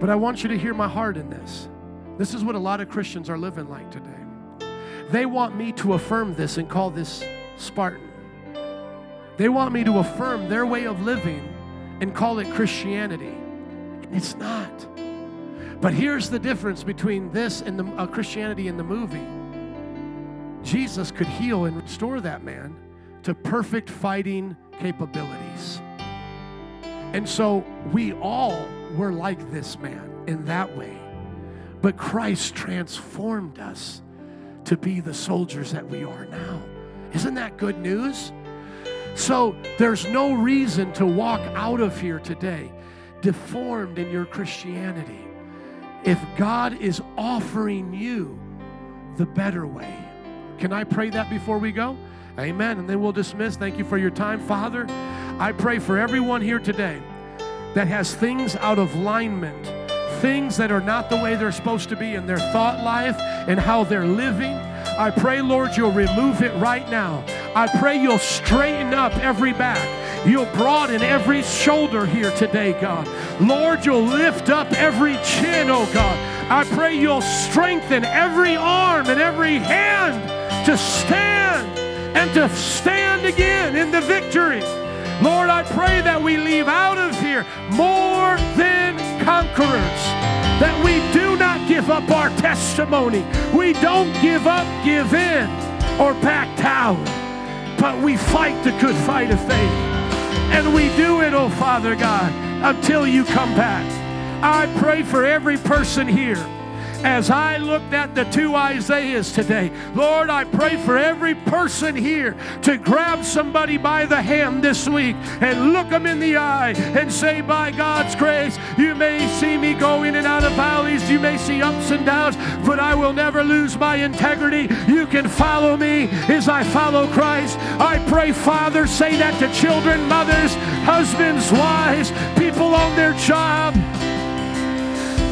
A: But I want you to hear my heart in this. This is what a lot of Christians are living like today. They want me to affirm this and call this Spartan. They want me to affirm their way of living and call it Christianity. It's not. But here's the difference between this and the uh, Christianity in the movie. Jesus could heal and restore that man to perfect fighting capabilities. And so we all were like this man in that way. But Christ transformed us to be the soldiers that we are now. Isn't that good news? So there's no reason to walk out of here today deformed in your Christianity if God is offering you the better way. Can I pray that before we go? Amen. And then we'll dismiss. Thank you for your time. Father, I pray for everyone here today that has things out of alignment, things that are not the way they're supposed to be in their thought life and how they're living. I pray, Lord, you'll remove it right now. I pray you'll straighten up every back. You'll broaden every shoulder here today, God. Lord, you'll lift up every chin, oh God. I pray you'll strengthen every arm and every hand to stand and to stand again in the victory. Lord, I pray that we leave out of here more than conquerors, that we do not give up our testimony. We don't give up, give in, or back down, but we fight the good fight of faith. And we do it, oh Father God, until you come back. I pray for every person here as I looked at the two Isaiahs today, Lord, I pray for every person here to grab somebody by the hand this week and look them in the eye and say, By God's grace, you may see me go in and out of valleys, you may see ups and downs, but I will never lose my integrity. You can follow me as I follow Christ. I pray, Father, say that to children, mothers, husbands, wives, people on their job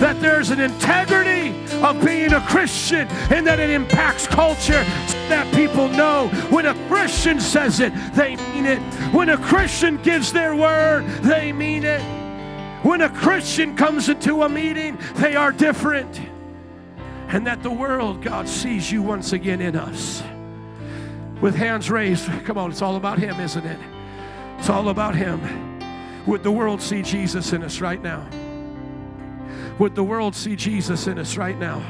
A: that there's an integrity of being a Christian and that it impacts culture so that people know when a Christian says it, they mean it. When a Christian gives their word, they mean it. When a Christian comes into a meeting, they are different. And that the world, God, sees you once again in us. With hands raised, come on, it's all about Him, isn't it? It's all about Him. Would the world see Jesus in us right now? Would the world see Jesus in us right now?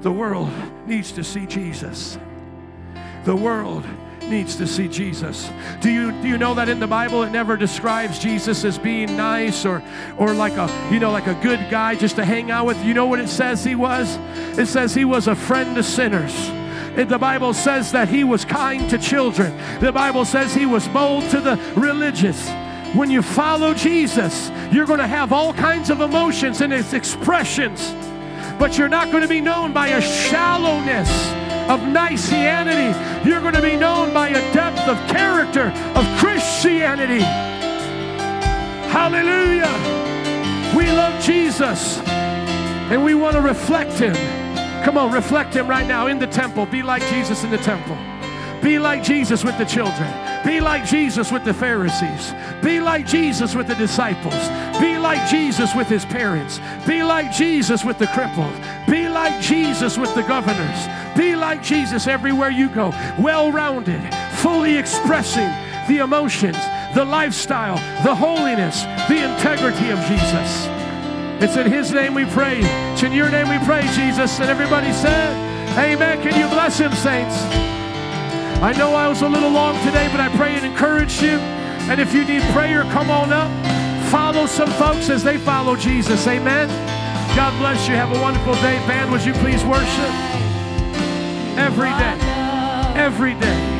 A: The world needs to see Jesus. The world needs to see Jesus. Do you do you know that in the Bible it never describes Jesus as being nice or or like a you know like a good guy just to hang out with? You know what it says he was? It says he was a friend to sinners. The Bible says that he was kind to children. The Bible says he was bold to the religious. When you follow Jesus, you're going to have all kinds of emotions and its expressions, but you're not going to be known by a shallowness of Niceanity. You're going to be known by a depth of character of Christianity. Hallelujah. We love Jesus and we want to reflect Him. Come on, reflect Him right now in the temple. Be like Jesus in the temple. Be like Jesus with the children. Be like Jesus with the Pharisees. Be like Jesus with the disciples. Be like Jesus with his parents. Be like Jesus with the crippled. Be like Jesus with the governors. Be like Jesus everywhere you go. Well rounded, fully expressing the emotions, the lifestyle, the holiness, the integrity of Jesus. It's in his name we pray. It's in your name we pray, Jesus. And everybody said, Amen. Can you bless him, saints? I know I was a little long today, but I pray it encouraged you. And if you need prayer, come on up. Follow some folks as they follow Jesus. Amen. God bless you. Have a wonderful day. Band, would you please worship? Every day. Every day.